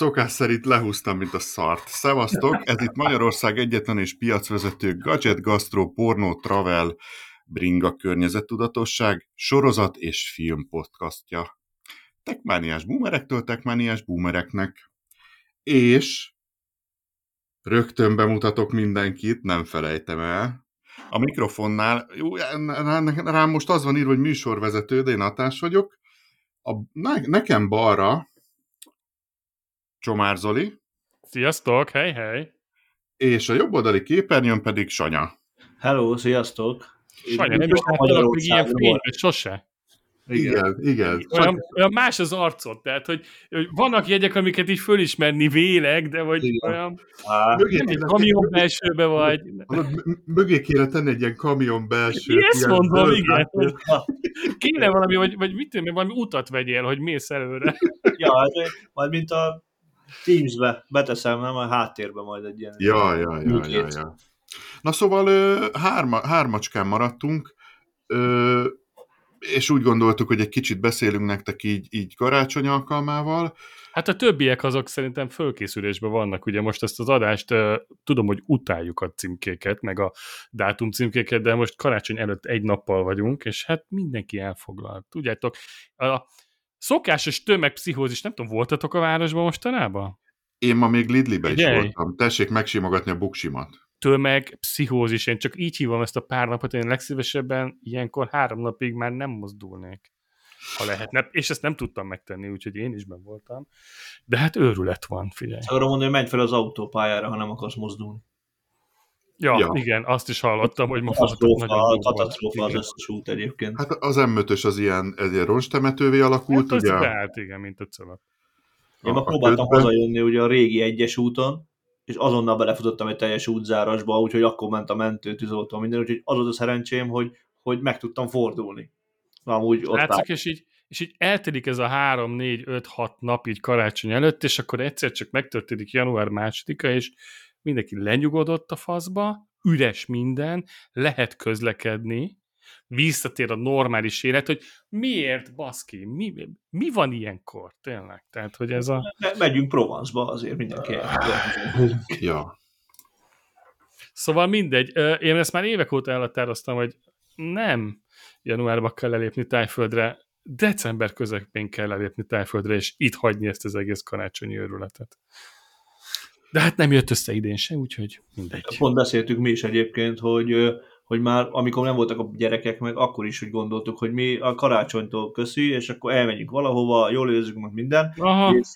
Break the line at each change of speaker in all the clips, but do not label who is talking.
szokás szerint lehúztam, mint a szart. Szevasztok, ez itt Magyarország egyetlen és piacvezető gadget, gastro, pornó, travel, bringa környezettudatosság, sorozat és film podcastja. Tekmániás boomerektől tekmániás boomereknek. És rögtön bemutatok mindenkit, nem felejtem el. A mikrofonnál, jó, rám most az van írva, hogy műsorvezető, de én Atás vagyok. A, ne, nekem balra Csomár Zoli.
Sziasztok, hely, hely!
És a jobb oldali képernyőn pedig Sanya.
Hello, sziasztok!
Sanya, nem is láttalak még ilyen fényben, sose.
Igen, igen. igen.
Olyan, olyan más az arcot, tehát, hogy, hogy vannak jegyek, amiket így fölismerni vélek, de vagy igen. olyan... Á, nem egy kamion belsőbe vagy.
Mögé kéne tenni egy ilyen kamion belső.
Én ezt mondom, igen. Kéne valami, vagy, vagy mit tudom, valami utat vegyél, hogy mész előre.
ja, hát, majd mint a Teams-be beteszem, nem a háttérbe majd egy ilyen...
Ja, ja, ja, ja, ja. Na szóval hárma, hármacskán maradtunk, és úgy gondoltuk, hogy egy kicsit beszélünk nektek így, így karácsony alkalmával.
Hát a többiek azok szerintem fölkészülésben vannak, ugye most ezt az adást tudom, hogy utáljuk a címkéket, meg a dátum címkéket, de most karácsony előtt egy nappal vagyunk, és hát mindenki elfoglalt. Tudjátok, a szokásos tömegpszichózis, nem tudom, voltatok a városban mostanában?
Én ma még Lidlibe is voltam. Tessék megsimogatni a buksimat.
Tömegpszichózis, én csak így hívom ezt a pár napot, én legszívesebben ilyenkor három napig már nem mozdulnék ha lehetne, és ezt nem tudtam megtenni, úgyhogy én is ben voltam. De hát őrület van, figyelj.
Arra mondani, hogy menj fel az autópályára, ha nem akarsz mozdulni.
Ja, ja, igen, azt is hallottam, hogy most
katasztrófa, katasztrófa az összes út egyébként.
Hát az m az ilyen, egy ilyen ronstemetővé alakult,
hát
ugye?
Hát igen, mint a celat.
Én ma próbáltam ködben. hazajönni ugye a régi egyes úton, és azonnal belefutottam egy teljes útzárasba, úgyhogy akkor ment a mentő, tűzoltó, minden, úgyhogy az volt a szerencsém, hogy, hogy meg tudtam fordulni. Amúgy ott
Látszik, és így, és így eltelik ez a 3, 4, 5, 6 nap így karácsony előtt, és akkor egyszer csak megtörténik január másodika, és mindenki lenyugodott a faszba, üres minden, lehet közlekedni, visszatér a normális élet, hogy miért, baszki, mi, mi van ilyenkor, tényleg? Tehát, hogy ez a...
Megyünk Provence-ba azért mindenki
Ja.
Szóval mindegy, én ezt már évek óta elhatároztam, hogy nem januárban kell elépni Tájföldre, december közepén kell elépni Tájföldre, és itt hagyni ezt az egész karácsonyi őrületet. De hát nem jött össze idén se, úgyhogy mindegy.
Pont beszéltük mi is egyébként, hogy hogy már amikor nem voltak a gyerekek meg, akkor is úgy gondoltuk, hogy mi a karácsonytól köszi, és akkor elmegyünk valahova, jól érezzük meg minden, Aha. és,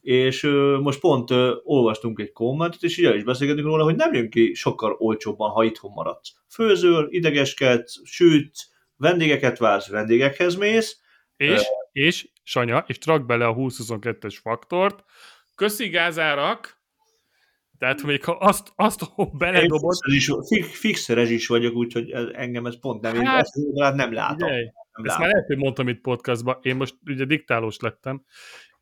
és most pont olvastunk egy kommentet, és így is beszélgetünk róla, hogy nem jön ki sokkal olcsóbban, ha itthon maradsz. Főzöl, idegeskedsz, sütsz, vendégeket vársz, vendégekhez mész.
És, uh, és Sanya, és trak bele a 20-22-es faktort, köszi gázárak, tehát még ha azt, azt beledobod...
Én fixeres is vagyok, úgyhogy engem ez pont nem, hát, ezt, nem látom. Ugye, nem
ezt már lehet, hogy mondtam itt podcastban, én most ugye diktálós lettem,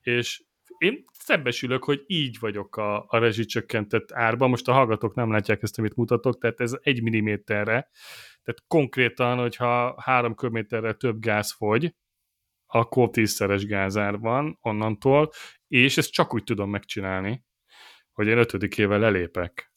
és én szembesülök, hogy így vagyok a, a rezsicsökkentett árban. Most a hallgatók nem látják ezt, amit mutatok, tehát ez egy milliméterre. Tehát konkrétan, hogyha három köbméterre több gáz fogy, akkor tízszeres gázár van onnantól, és ezt csak úgy tudom megcsinálni, hogy én ötödikével lelépek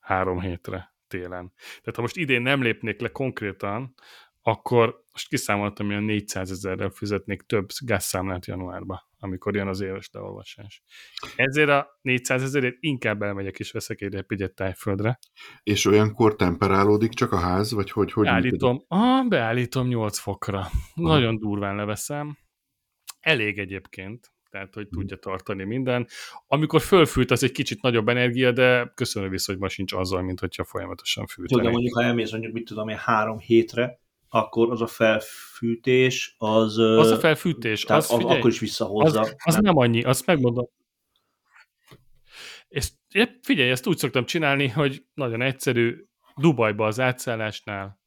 három hétre télen. Tehát ha most idén nem lépnék le konkrétan, akkor most kiszámoltam, hogy 400 ezerrel fizetnék több gázszámlát januárba, amikor jön az éves leolvasás. Ezért a 400 ezerért inkább elmegyek és veszek egy repügyet tájföldre.
És olyankor temperálódik csak a ház, vagy hogy? hogy
beállítom, ah, beállítom 8 fokra. Aha. Nagyon durván leveszem. Elég egyébként tehát hogy tudja tartani minden. Amikor fölfűt, az egy kicsit nagyobb energia, de köszönöm vissza, hogy ma sincs azzal, mint hogyha folyamatosan fűteni.
Tudom, mondjuk, ha elmész mondjuk, mit tudom én, három hétre, akkor az a felfűtés, az...
Az a felfűtés,
tehát az, figyelj, akkor is visszahozza.
Az, az nem annyi, azt megmondom. És figyelj, ezt úgy szoktam csinálni, hogy nagyon egyszerű, Dubajba az átszállásnál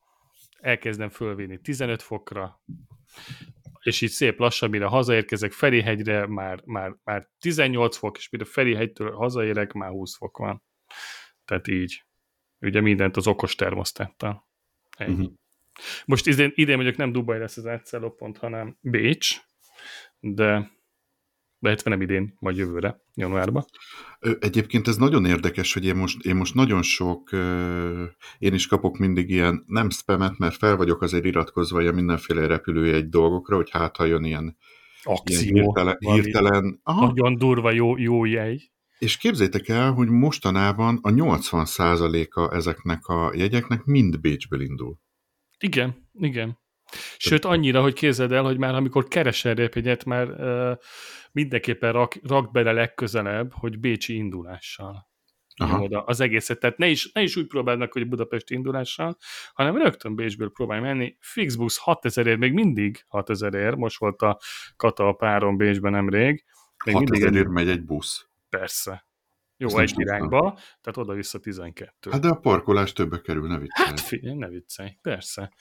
elkezdem fölvinni 15 fokra, és így szép lassan, mire hazaérkezek Ferihegyre, már, már, már 18 fok, és mire Ferihegytől hazaérek, már 20 fok van. Tehát így. Ugye mindent az okos termosztáttal. Ennyi. Uh-huh. Most idén, idén mondjuk nem Dubaj lesz az átszállópont, hanem Bécs, de Lehet, nem idén, majd jövőre, januárban.
Egyébként ez nagyon érdekes, hogy én most, én most nagyon sok, én is kapok mindig ilyen, nem spamet, mert fel vagyok azért iratkozva ilyen mindenféle repülőjegy dolgokra, hogy hát ha jön ilyen,
Akció,
ilyen hirtelen, hirtelen
aha. nagyon durva jó, jó jegy.
És képzétek el, hogy mostanában a 80%-a ezeknek a jegyeknek mind Bécsből indul.
Igen, igen. Sőt, annyira, hogy képzeld el, hogy már amikor keresel repjegyet, már uh, mindenképpen rak, rak bele legközelebb, hogy Bécsi indulással. Aha. Oda az egészet. Tehát ne is, ne is úgy próbáld meg, hogy Budapest indulással, hanem rögtön Bécsből próbálj menni. Fixbus 6000 ér, még mindig 6000 ér, most volt a Kata a páron Bécsben nemrég.
Még 6000 ér megy egy busz.
Persze. Jó, egy irányba, tehát oda-vissza 12.
Hát de a parkolás többe kerül, ne viccelj.
Hát figyelj, ne viccelj, persze.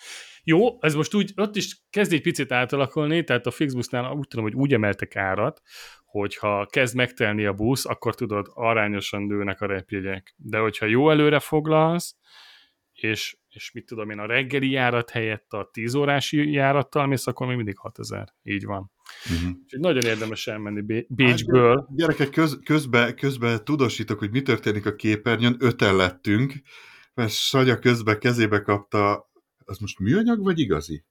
Jó, ez most úgy, ott is kezd egy picit átalakulni, tehát a Fixbusnál úgy tudom, hogy úgy emeltek árat, hogyha kezd megtelni a busz, akkor tudod, arányosan nőnek a repjegyek. De hogyha jó előre foglalsz, és, és mit tudom én, a reggeli járat helyett a 10 órási járattal mész, akkor még mindig 6000. Így van. Uh-huh. Úgyhogy nagyon érdemes elmenni Bécsből. Hát,
gyerekek, köz, közben, közben tudósítok, hogy mi történik a képernyőn, öten lettünk, mert Sanya közben kezébe kapta, az most műanyag vagy igazi?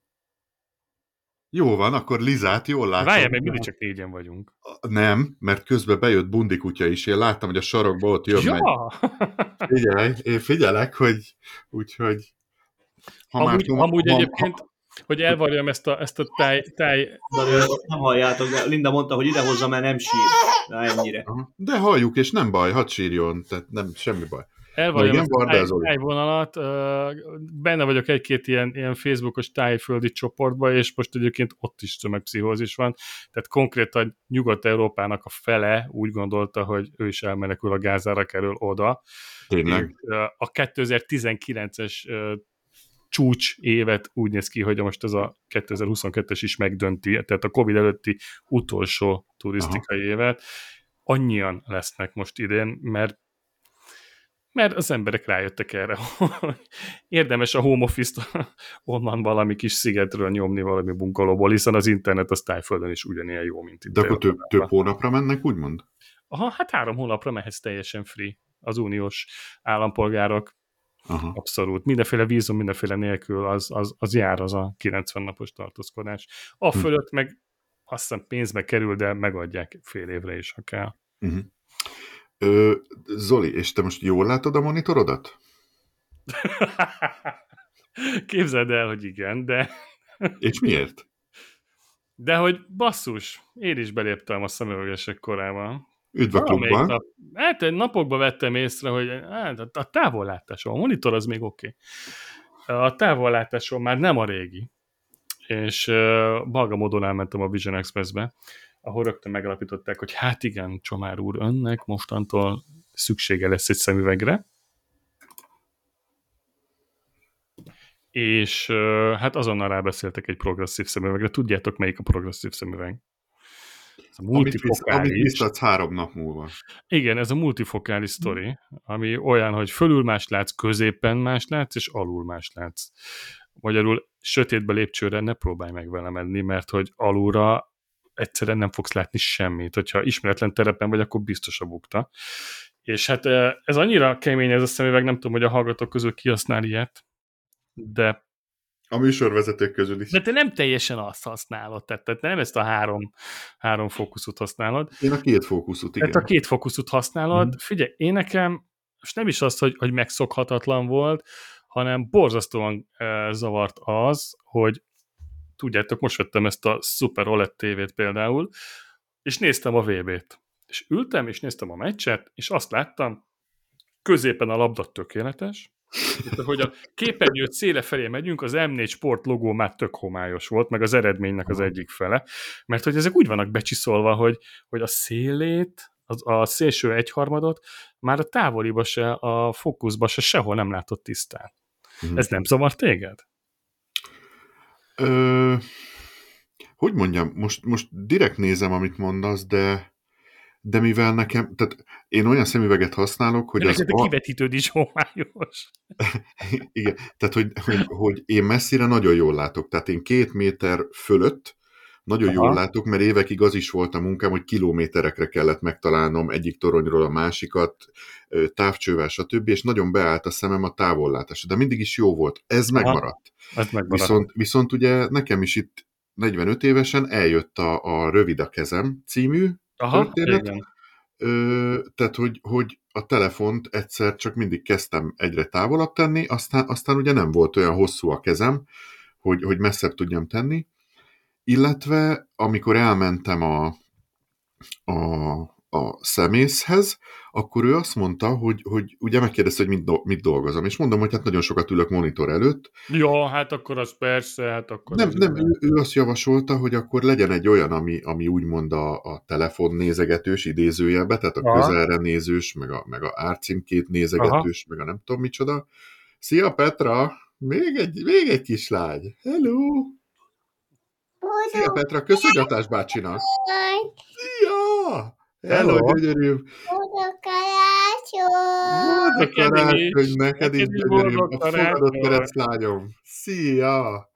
Jó van, akkor Lizát jól látom.
Várjál, még mindig csak négyen vagyunk.
Nem, mert közben bejött Bundi kutya is. Én láttam, hogy a sarokba ott jön
ja.
Figyelj, én figyelek, hogy úgyhogy...
Ha amúgy, már, amúgy ha, egyébként, hogy elvarjam ezt a, ezt a táj... táj...
Nem halljátok, de Linda mondta, hogy idehozza, mert nem sír. Na, ennyire.
De halljuk, és nem baj, hadd sírjon, tehát nem, semmi baj.
Elvarjam ezt a tájvonalat, benne vagyok egy-két ilyen, ilyen Facebookos tájföldi csoportba, és most egyébként ott is tömegpszichózis van, tehát konkrétan Nyugat-Európának a fele úgy gondolta, hogy ő is elmenekül a gázára kerül oda.
Tényleg?
A 2019-es csúcs évet úgy néz ki, hogy most ez a 2022-es is megdönti, tehát a Covid előtti utolsó turisztikai Aha. évet. Annyian lesznek most idén, mert mert az emberek rájöttek erre, hogy érdemes a home office-t onnan valami kis szigetről nyomni valami bunkolóból, hiszen az internet az tájföldön is ugyanilyen jó, mint itt.
De akkor több, több hónapra mennek, úgymond?
Aha, hát három hónapra mehetsz teljesen free az uniós állampolgárok. Aha. Abszolút. Mindenféle vízum, mindenféle nélkül az, az, az jár az a 90 napos tartózkodás. A hm. fölött meg azt hiszem pénzbe kerül, de megadják fél évre is, ha kell. Uh-huh.
Ö, Zoli, és te most jól látod a monitorodat?
Képzeld el, hogy igen, de...
és miért?
De hogy basszus, én is beléptem a szemüvegesek korában.
Üdv a klubban. Nap,
hát napokban vettem észre, hogy hát, a távollátásom, a monitor az még oké. Okay. A távollátásom már nem a régi. És uh, balga módon elmentem a Vision Express-be, ahol rögtön megalapították, hogy hát igen, Csomár úr, önnek mostantól szüksége lesz egy szemüvegre, és hát azonnal rábeszéltek egy progresszív szemüvegre. Tudjátok, melyik a progresszív szemüveg?
A multifokális. Amit biztatsz három nap múlva.
Igen, ez a multifokális sztori, ami olyan, hogy fölül más látsz, középen más látsz, és alul más látsz. Magyarul sötétbe lépcsőre ne próbálj meg vele menni, mert hogy alulra egyszerűen nem fogsz látni semmit. Hogyha ismeretlen terepen vagy, akkor biztos a bukta. És hát ez annyira kemény ez a szemüveg, nem tudom, hogy a hallgatók közül kihasznál ilyet, de
a műsorvezetők közül is.
De te nem teljesen azt használod, tehát, tehát nem ezt a három, három fókuszút használod.
Én a két fókuszút,
igen. Tehát a két fókuszút használod. Mm. Figyelj, én nekem, most nem is az, hogy, hogy megszokhatatlan volt, hanem borzasztóan e, zavart az, hogy tudjátok, most vettem ezt a Super OLED tévét például, és néztem a VB-t. És ültem, és néztem a meccset, és azt láttam, középen a labda tökéletes, hogy a képernyő széle felé megyünk, az M4 Sport logó már tök homályos volt, meg az eredménynek az egyik fele, mert hogy ezek úgy vannak becsiszolva, hogy, hogy a szélét, az, a szélső egyharmadot már a távoliba se, a fókuszba se sehol nem látott tisztán. Mm. Ez nem zavar téged?
Ö, hogy mondjam, most, most direkt nézem, amit mondasz, de de mivel nekem, tehát én olyan szemüveget használok, hogy
de az... a kivetítőd is homályos.
Igen, tehát hogy, hogy, hogy én messzire nagyon jól látok, tehát én két méter fölött nagyon Aha. jól látok, mert évekig az is volt a munkám, hogy kilométerekre kellett megtalálnom egyik toronyról a másikat, távcsővel, stb., és nagyon beállt a szemem a távollátás. De mindig is jó volt. Ez Aha. megmaradt. Ez megmaradt. Viszont, viszont ugye nekem is itt 45 évesen eljött a, a Rövid a kezem című Aha, történet. Igen. Ö, tehát, hogy, hogy a telefont egyszer csak mindig kezdtem egyre távolabb tenni, aztán, aztán ugye nem volt olyan hosszú a kezem, hogy, hogy messzebb tudjam tenni, illetve amikor elmentem a, a, a szemészhez, akkor ő azt mondta, hogy, hogy ugye megkérdezte, hogy mit, mit dolgozom, és mondom, hogy hát nagyon sokat ülök monitor előtt.
Ja, hát akkor az persze, hát akkor...
Nem, nem ő, ő azt javasolta, hogy akkor legyen egy olyan, ami, ami úgymond a, a telefonnézegetős idézőjelbe, tehát a Aha. közelre nézős, meg a, meg a árcímkét nézegetős, Aha. meg a nem tudom micsoda. Szia Petra! Még egy, még egy kislány! Hello! Szia Petra, köszönjatás bácsinak! Szia! Hello, Hello. gyönyörűm!
Boldog karácsony!
Boldog karácsony, neked is gyönyörűm! A fogadott kereszt lányom! Szia!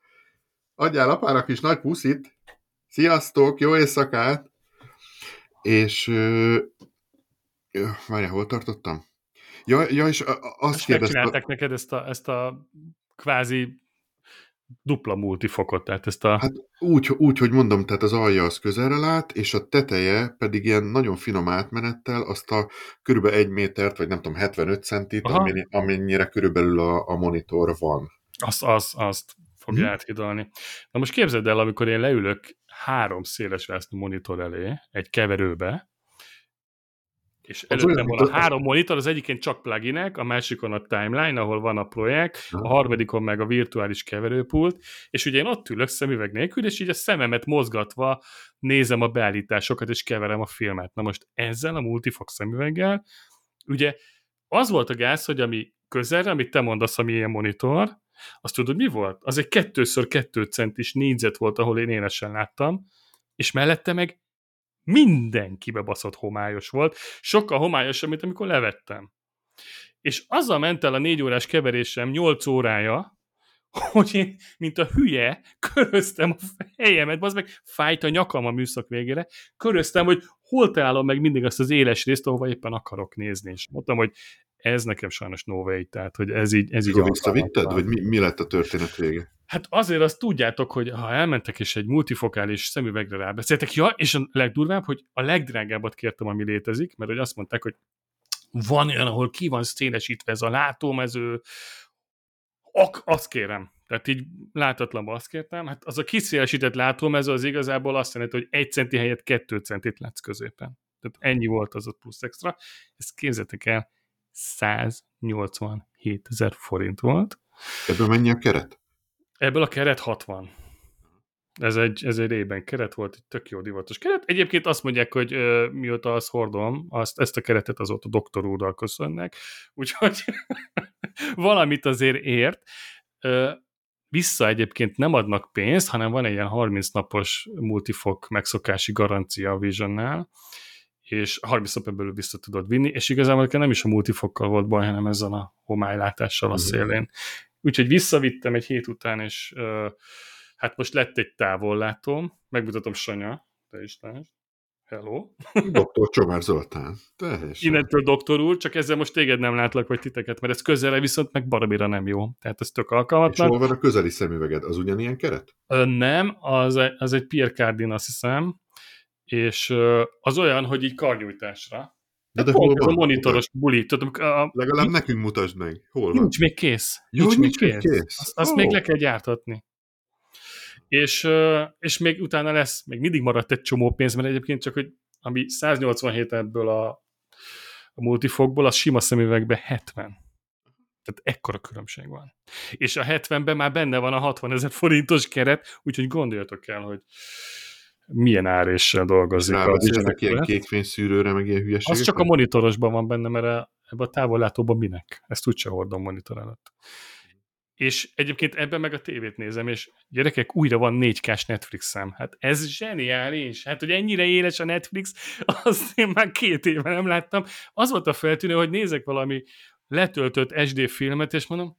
Adjál apának is nagy puszit! Sziasztok, jó éjszakát! És várjál, hol tartottam? Ja, ja és azt
kérdeztem... neked ezt a, ezt a kvázi dupla multifokot, tehát ezt a...
Hát úgy, úgy, hogy mondom, tehát az alja az közelre lát, és a teteje pedig ilyen nagyon finom átmenettel azt a körülbelül egy métert, vagy nem tudom, 75 centit, amennyi, amennyire körülbelül a, a monitor van.
Azt, azt, azt fogja hmm. áthidalni. Na most képzeld el, amikor én leülök három széles monitor elé, egy keverőbe, és előttem van a három monitor, az egyiken csak pluginek, a másikon a timeline, ahol van a projekt, a harmadikon meg a virtuális keverőpult, és ugye én ott ülök szemüveg nélkül, és így a szememet mozgatva nézem a beállításokat, és keverem a filmet. Na most ezzel a multifox szemüveggel, ugye az volt a gáz, hogy ami közelre, amit te mondasz, ami ilyen monitor, azt tudod mi volt? Az egy kettőször kettő centis négyzet volt, ahol én élesen láttam, és mellette meg mindenki bebaszott homályos volt, sokkal homályosabb, mint amikor levettem. És azzal ment el a négy órás keverésem nyolc órája, hogy én, mint a hülye, köröztem a fejemet, az meg fájt a nyakam a műszak végére, köröztem, hogy hol találom meg mindig azt az éles részt, ahova éppen akarok nézni, és mondtam, hogy ez nekem sajnos no way, tehát hogy ez így... Ez így
visszavitted, vagy mi, mi lett a történet vége?
Hát azért azt tudjátok, hogy ha elmentek és egy multifokális szemüvegre rábeszéltek, ja, és a legdurvább, hogy a legdrágábbat kértem, ami létezik, mert hogy azt mondták, hogy van olyan, ahol ki van szénesítve ez a látómező, ak, azt kérem. Tehát így látatlanban azt kértem. Hát az a kiszélesített látómező az igazából azt jelenti, hogy egy centi helyett kettő centit látsz középen. Tehát ennyi volt az ott plusz extra. Ezt képzeljétek el, 187 ezer forint volt.
Ebből mennyi a keret?
Ebből a keret 60. Ez egy, ez egy rében keret volt, egy tök jó divatos keret. Egyébként azt mondják, hogy ö, mióta azt hordom, azt, ezt a keretet azóta doktor úrral köszönnek, úgyhogy valamit azért ért. Ö, vissza egyébként nem adnak pénzt, hanem van egy ilyen 30 napos multifok megszokási garancia a Visionnál, és 30 napon belül vissza tudod vinni, és igazából nem is a multifokkal volt baj, hanem ezzel a homálylátással a mhm. szélén. Úgyhogy visszavittem egy hét után, és uh, hát most lett egy távollátóm, megmutatom Sanya, te is lásd. Hello.
Doktor Csomár Zoltán.
Teljesen. Innentől doktor úr, csak ezzel most téged nem látlak, vagy titeket, mert ez közelre viszont meg barabira nem jó. Tehát ez tök alkalmatlan.
És hol van a közeli szemüveged? Az ugyanilyen keret?
Ö, nem, az, az egy Pierre Cardin, azt hiszem, és az olyan, hogy így karnyújtásra. De, de hol van? a monitoros buli. Tudom, a,
Legalább nekünk mutasd meg. Hol van?
Nincs még kész.
Jó, nincs, nincs még kész. kész.
Azt, azt oh. még le kell gyártatni. És, és még utána lesz, még mindig maradt egy csomó pénz, mert egyébként csak, hogy ami 187 ebből a, a multifokból, az sima szemüvegben 70. Tehát ekkora különbség van. És a 70-ben már benne van a 60 ezer forintos keret, úgyhogy gondoljatok el, hogy milyen áréssel dolgozik.
Rábeszélnek ilyen kékfényszűrőre, meg ilyen hülyeségek?
Az csak a monitorosban van benne, mert ebben a távollátóban minek? Ezt úgyse hordom monitor előtt. És egyébként ebben meg a tévét nézem, és gyerekek, újra van 4K-s Netflixem. Hát ez zseniális. Hát, hogy ennyire éles a Netflix, azt én már két éve nem láttam. Az volt a feltűnő, hogy nézek valami letöltött SD filmet, és mondom,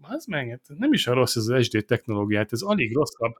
az meg, hát nem is a rossz ez az SD technológiát, ez alig rosszabb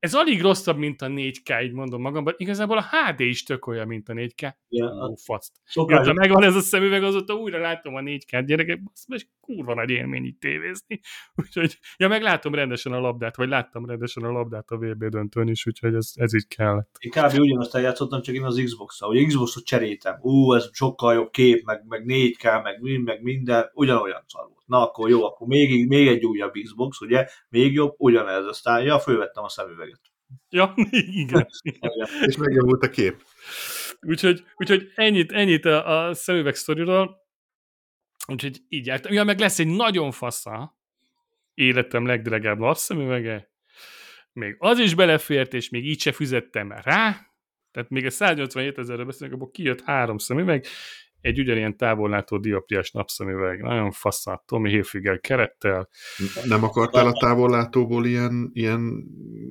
ez alig rosszabb, mint a 4K, így mondom magamban. Igazából a HD is tök olyan, mint a 4K.
Ja,
Ó, faszt. Mióta megvan ez a szemüveg, azóta újra látom a 4K gyerekek, és kurva nagy élmény így tévézni. Úgyhogy, ja, meg látom rendesen a labdát, vagy láttam rendesen a labdát a VB döntőn is, úgyhogy ez, ez így kellett.
Én kb. ugyanazt eljátszottam, csak én az Xbox-szal. Ugye Xbox-ot cseréltem. Ú, ez sokkal jobb kép, meg, meg 4K, meg, meg minden, ugyanolyan szar volt. Na akkor jó, akkor még, még egy újabb Xbox, ugye, még jobb, ugyanez. Aztán, ja, fölvettem a szemüveget.
Ja, igen.
És megjavult a kép.
Úgyhogy, úgyhogy ennyit, ennyit a, a szemüveg sztoriról. Úgyhogy így jártam. Ja, meg lesz egy nagyon fasza életem legdrágább lapszemüvege. Még az is belefért, és még így se füzettem rá. Tehát még a 187 ezerre beszélünk, abból kijött három szemüveg, egy ugyanilyen távollátó dioptriás napszemüveg, nagyon faszat, Tommy Hilfiger kerettel.
Nem akartál a távollátóból ilyen, ilyen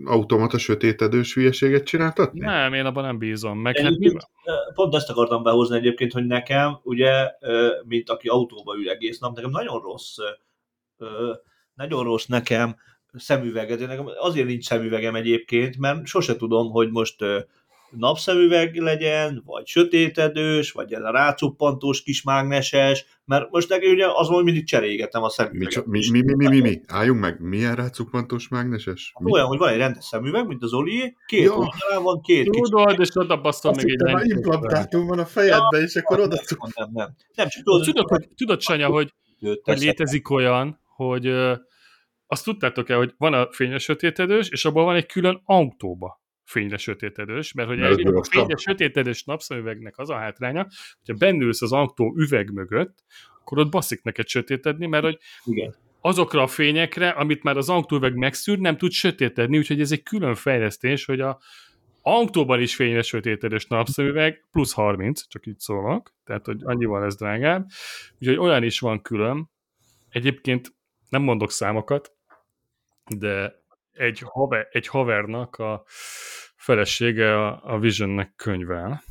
automata sötétedős hülyeséget csináltatni?
Nem, én abban nem bízom. Meg hát mi?
Pont ezt akartam behozni egyébként, hogy nekem, ugye, mint aki autóba ül egész nap, nekem nagyon rossz, nagyon rossz nekem szemüveget. Nekem azért nincs szemüvegem egyébként, mert sose tudom, hogy most napszemüveg legyen, vagy sötétedős, vagy ez a rácuppantós kis mágneses, mert most nekem ugye azon, hogy mindig cserélgetem a szemüveget.
mi, mi, mi, mi, mi, mi? Álljunk meg, milyen rácuppantós mágneses? Mi?
Olyan, hogy van egy rendes szemüveg, mint az Oli, két
Ja.
oldalán van két kicsi
Tudod, és oda basztom
Azt
még egy rendet.
implantátum van a fejedbe, és akkor oda
nem, nem, nem. Nem, csak tudod,
Tudod, hogy, tudod Sanya, hogy, hogy létezik olyan, hogy azt tudtátok-e, hogy van a fényes sötétedős, és abban van egy külön autóba fényre sötétedős, mert hogy egy, a fényes sötétedős napszemüvegnek az a hátránya, hogyha bennülsz az autó üveg mögött, akkor ott baszik neked sötétedni, mert hogy
Igen.
azokra a fényekre, amit már az autóüveg megszűr, nem tud sötétedni, úgyhogy ez egy külön fejlesztés, hogy a autóban is fényes sötétedős napszemüveg, plusz 30, csak így szólok, tehát hogy annyival ez drágább, úgyhogy olyan is van külön. Egyébként nem mondok számokat, de egy, haver, egy havernak a felesége a, a Visionnek könyvel,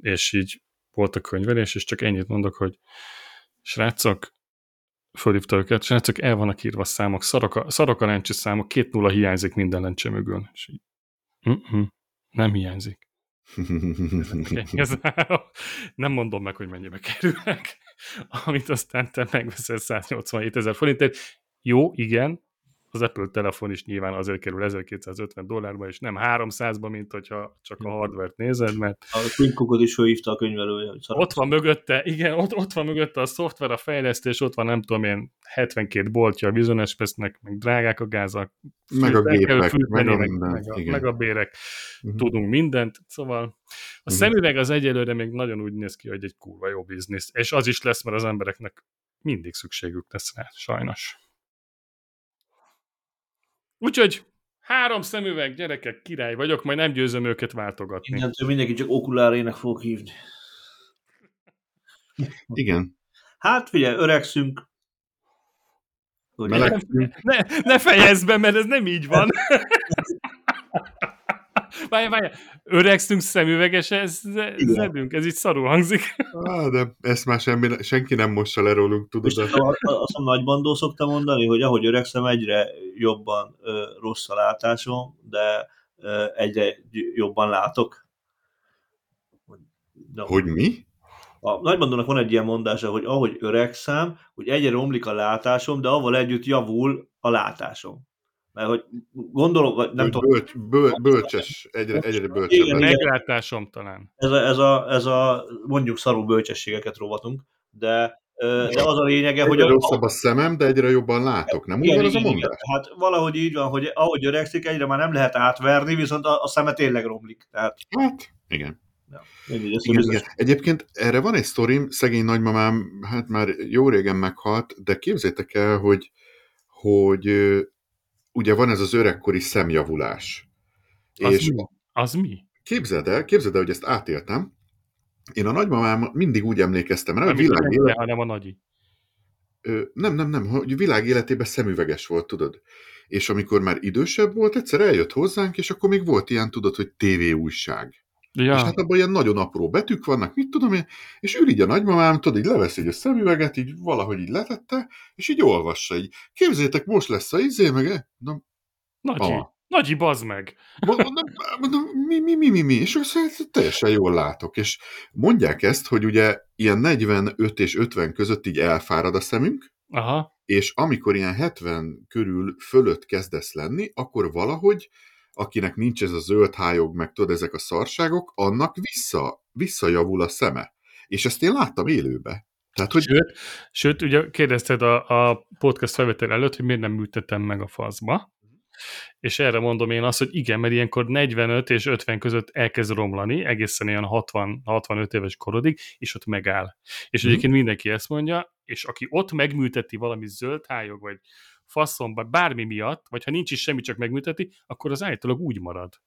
és így volt a könyvelés, és csak ennyit mondok, hogy srácok, fölhívta őket, srácok, el vannak írva számok, szarok a, szarok a lencse számok, két nulla hiányzik minden lencse mögül. És így, "Mm-mm, nem hiányzik. Nem mondom meg, hogy mennyibe kerülnek, amit aztán te megveszel 187 ezer forintért. Jó, igen, az Apple telefon is nyilván azért kerül 1250 dollárba, és nem 300-ba, mint hogyha csak a hardware-t nézed, mert
A Tim Cookot is fölhívta a könyvelője, hogy
ott van mögötte, igen, ott, ott van mögötte a szoftver, a fejlesztés, ott van nem tudom én, 72 boltja a bizonyespesznek, meg drágák a gázak,
meg a gépek,
fűteni,
meg a minden.
meg, a,
igen.
meg a bérek,
Mhm.
tudunk mindent, szóval a
Mhm.
szemüveg az egyelőre még nagyon úgy néz ki, hogy egy kurva jó biznisz, és az is lesz, mert az embereknek mindig szükségük lesz rá, sajnos. Úgyhogy három szemüveg, gyerekek, király vagyok, majd nem győzöm őket váltogatni.
Innentől mindenki csak okulárének fog hívni.
Igen.
Hát figyelj, öregszünk. Ugye?
Ne, ne fejezd be, mert ez nem így van. Várj, várj, öregszünk szemüveges, ez, zedünk, ez így szarul hangzik.
Á, de ezt már semmi, senki nem mossa le rólunk, tudod.
És
de-
a- a- azt a nagy bandó szokta mondani, hogy ahogy öregszem, egyre jobban ö, rossz a látásom, de ö, egyre gy- jobban látok. No.
Hogy mi?
A nagybandónak van egy ilyen mondása, hogy ahogy öregszem, hogy egyre romlik a látásom, de avval együtt javul a látásom. Mert hogy gondolom, vagy nem tudom,
bölcs, böl, bölcses, egyre, egyre bölcsebb
Igen.
Meglátásom talán.
ez a, ez a, ez a mondjuk szarú bölcsességeket rovatunk, de, de az a lényege, hogy
Egyre rosszabb a szemem, de egyre jobban látok. Nem úgy
Igen,
van az a mondás?
igen. Hát valahogy így van, hogy ahogy öregszik, egyre már nem lehet átverni, viszont a, a szeme tényleg romlik. Tehát
Hát, igen.
ezt
igen,
biztos-
igen. Egyébként erre van egy sztorim, szegény nagymamám, hát már jó régen meghalt, de képzétek el, hogy, hogy ugye van ez az öregkori szemjavulás.
Az
és
mi? Az mi?
képzeld el, képzeld el, hogy ezt átéltem. Én a nagymamám mindig úgy emlékeztem rá, hogy világ
nem,
élet,
hanem a nagyi.
Ö, nem, nem, nem, hogy világ életében szemüveges volt, tudod. És amikor már idősebb volt, egyszer eljött hozzánk, és akkor még volt ilyen, tudod, hogy tévéújság.
Ja,
És hát abban ilyen nagyon apró betűk vannak, mit tudom én, és ül így a nagymamám, tudod, így levesz így a szemüveget, így valahogy így letette, és így olvassa, így képzétek, most lesz a izé, meg e? Na,
nagyi.
mama,
Nagyi, bazd meg!
Mondom, mondom, mi, mi, mi, mi, mi, és azt teljesen jól látok, és mondják ezt, hogy ugye ilyen 45 és 50 között így elfárad a szemünk,
Aha.
és amikor ilyen 70 körül fölött kezdesz lenni, akkor valahogy, akinek nincs ez a zöld hájog, meg tudod, ezek a szarságok, annak vissza, visszajavul a szeme. És ezt én láttam élőbe. Tehát, hogy...
Sőt, sőt, ugye kérdezted a, a podcast felvétel előtt, hogy miért nem műtettem meg a faszba, és erre mondom én azt, hogy igen, mert ilyenkor 45 és 50 között elkezd romlani, egészen ilyen 60, 65 éves korodig, és ott megáll. És mm. egyébként mindenki ezt mondja, és aki ott megműteti valami zöld hájog, vagy faszom, vagy bármi miatt, vagy ha nincs is semmi, csak megműteti, akkor az állítólag úgy marad.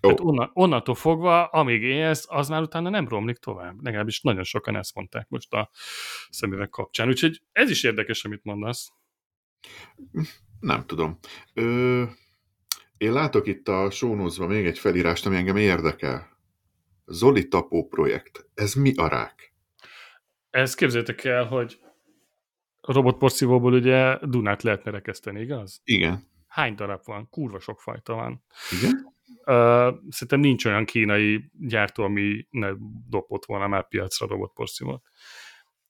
Oh. Tehát onnan, onnantól fogva, amíg élsz, az már utána nem romlik tovább. Legalábbis nagyon sokan ezt mondták most a szemüveg kapcsán. Úgyhogy ez is érdekes, amit mondasz.
Nem tudom. Ö, én látok itt a sónozva még egy felírást, ami engem érdekel. Zoli Tapó projekt. Ez mi a rák?
Ez képzeljétek el, hogy a robotporszívóból ugye Dunát lehetne rekeszteni, igaz?
Igen.
Hány darab van? Kurva sok fajta van.
Igen?
Uh, szerintem nincs olyan kínai gyártó, ami ne dobott volna már piacra robotporszívót.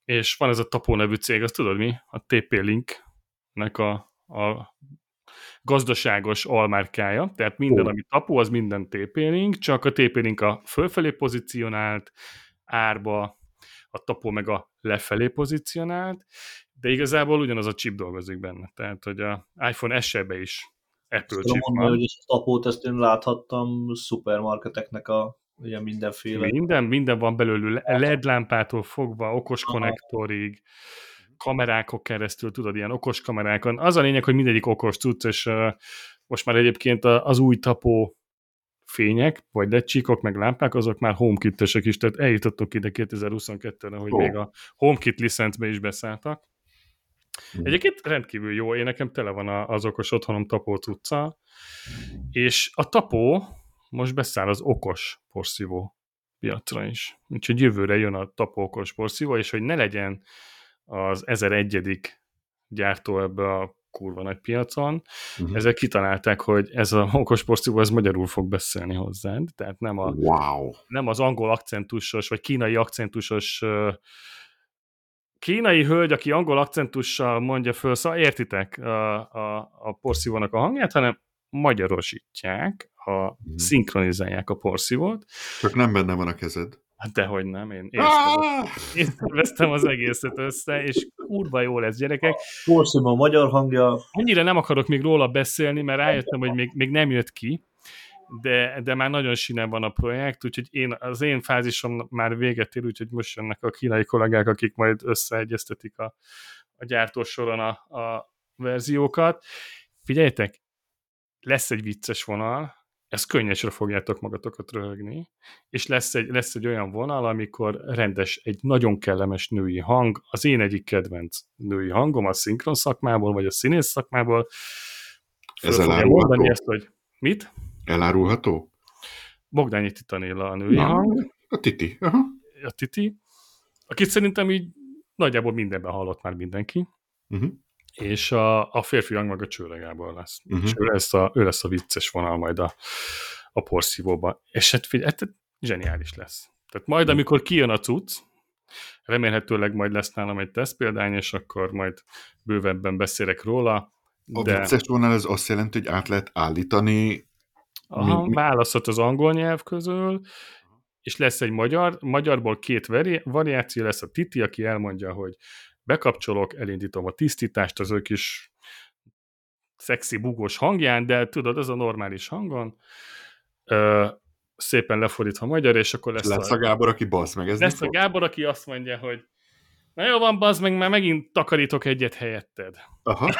És van ez a Tapó nevű cég, azt tudod mi? A TP-Link-nek a, a gazdaságos almárkája, tehát minden, oh. ami Tapó, az minden TP-Link, csak a TP-Link a fölfelé pozícionált árba, a Tapó meg a lefelé pozícionált, de igazából ugyanaz a chip dolgozik benne. Tehát, hogy a iPhone SE-be is Apple
Tudom
chip
mondani,
van.
hogy a tapót ezt én láthattam szupermarketeknek a ugye mindenféle.
Minden, minden van belőle, LED lámpától fogva, okos
Aha.
konnektorig, kamerákon keresztül, tudod, ilyen okos kamerákon. Az a lényeg, hogy mindegyik okos cucc, és uh, most már egyébként az új tapó fények, vagy ledcsíkok, meg lámpák, azok már HomeKit-esek is, tehát eljutottunk ide 2022-re, hogy
Ó.
még a HomeKit licencbe is beszálltak.
Mhm.
Egyébként rendkívül jó, én nekem tele van az okos otthonom tapó cucca, és a tapó most beszáll az okos porszívó piacra is. Úgyhogy jövőre jön a tapó okos porszívó, és hogy ne legyen az 1001 gyártó ebbe a kurva nagy piacon,
Mhm.
ezek kitalálták, hogy ez a okos porszívó, ez magyarul fog beszélni hozzád, tehát nem, a,
Wow.
nem az angol akcentusos, vagy kínai akcentusos kínai hölgy, aki angol akcentussal mondja föl, szóval értitek a, a, a porszívónak a hangját, hanem magyarosítják, a, szinkronizálják a porszívót.
Csak nem benne van a kezed.
Hát dehogy nem, én, szerveztem az egészet össze, és kurva jó lesz, gyerekek.
Porszima a magyar hangja,
Annyira nem akarok még róla beszélni, mert rájöttem, hogy még, még nem jött ki, de, de már nagyon sinem van a projekt, úgyhogy én, az én fázisom már véget ér, úgyhogy most jönnek a kínai kollégák, akik majd összeegyeztetik a, a gyártósoron a, a verziókat. Figyeljetek, lesz egy vicces vonal, ezt könnyesre fogjátok magatokat röhögni, és lesz egy, lesz egy olyan vonal, amikor rendes, egy nagyon kellemes női hang, az én egyik kedvenc női hangom a szinkron szakmából, vagy a színész szakmából, föl
Ez
fogja mondani ezt, hogy mit?
Elárulható?
Bogdányi Titanilla a női
Na.
hang,
A Titi. Aha.
a Titi, akit szerintem így nagyjából mindenben hallott már mindenki,
Uh-huh.
és a, a férfi hang meg a Csőre Gábor lesz.
Mhm.
És ő lesz, a, ő lesz a vicces vonal majd a, a porszívóba. És hát figyelj, hát zseniális lesz. Tehát majd, amikor kijön a cucc, remélhetőleg majd lesz nálam egy tesztpéldány, és akkor majd bővebben beszélek róla,
A
de
vicces vonal ez azt jelenti, hogy át lehet állítani
aha,
mi-
választhat az angol nyelv közül, és lesz egy magyar, magyarból két vari- variáció, lesz a Titi, aki elmondja, hogy bekapcsolok, elindítom a tisztítást az ő kis szexi bugós hangján, de tudod, ez a normális hangon, ö, szépen lefordítva magyar, és akkor lesz,
lesz a Gábor, aki basz meg. Ez
lesz a Gábor, aki azt mondja, hogy na jó van, bazd meg, már megint takarítok egyet helyetted.
Aha.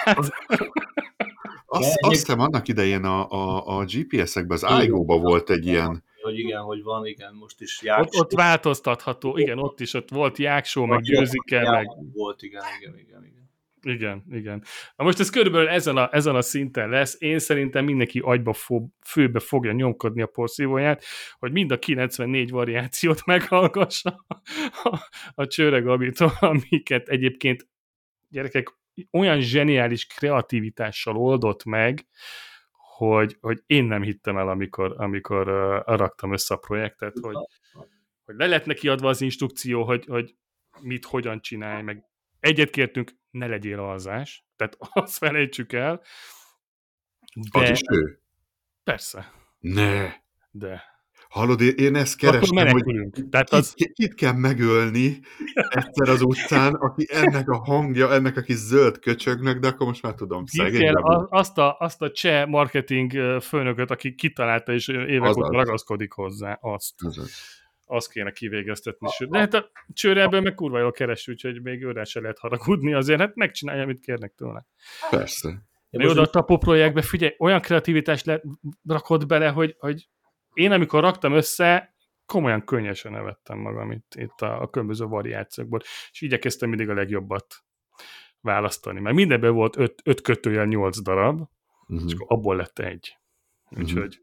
Azt, azt hiszem annak idején a, a, a GPS-ekben, az iGo-ba volt egy ilyen,
hogy igen, hogy van, igen, most is jár.
Ott, ott változtatható, igen, ott is, ott volt Jáksó, meg Győzike, meg
Volt, igen, igen, igen, igen.
Igen, igen. Na most ez körülbelül ezen a, ezen a szinten lesz. Én szerintem mindenki agyba fog, főbe fogja nyomkodni a porszívóját, hogy mind a 94 variációt meghallgassa a, a csőregabitól, amiket egyébként gyerekek olyan zseniális kreativitással oldott meg, hogy, hogy én nem hittem el, amikor, amikor uh, raktam össze a projektet, hogy, hogy le lett neki adva az instrukció, hogy, hogy mit, hogyan csinálj, meg egyet kértünk, ne legyél alzás, tehát azt felejtsük el.
De... Az is ő?
Persze.
Ne.
De.
Hallod, én ezt kerestem, hogy
Tehát
az... kit, kit kell megölni egyszer az utcán, aki ennek a hangja, ennek a kis zöld köcsögnek, de akkor most már tudom,
szegény. Kell azt, a, azt a cseh marketing főnököt, aki kitalálta és évek Azaz. óta ragaszkodik hozzá, azt. Azaz. Azt kéne kivégeztetni. De hát a csőre ebből meg kurva jól keres, úgyhogy még őre se lehet haragudni, azért hát megcsinálja, amit kérnek tőle.
Persze.
Mi oda a Tapo projektbe, figyelj, olyan kreativitást le, rakott bele, hogy, hogy én amikor raktam össze, komolyan könnyesen nevettem magam itt, itt a, a különböző variációkból, és igyekeztem mindig a legjobbat választani, mert mindenben volt öt, öt kötőjel nyolc darab, uh-huh. és abból lett egy. Uh-huh. Úgyhogy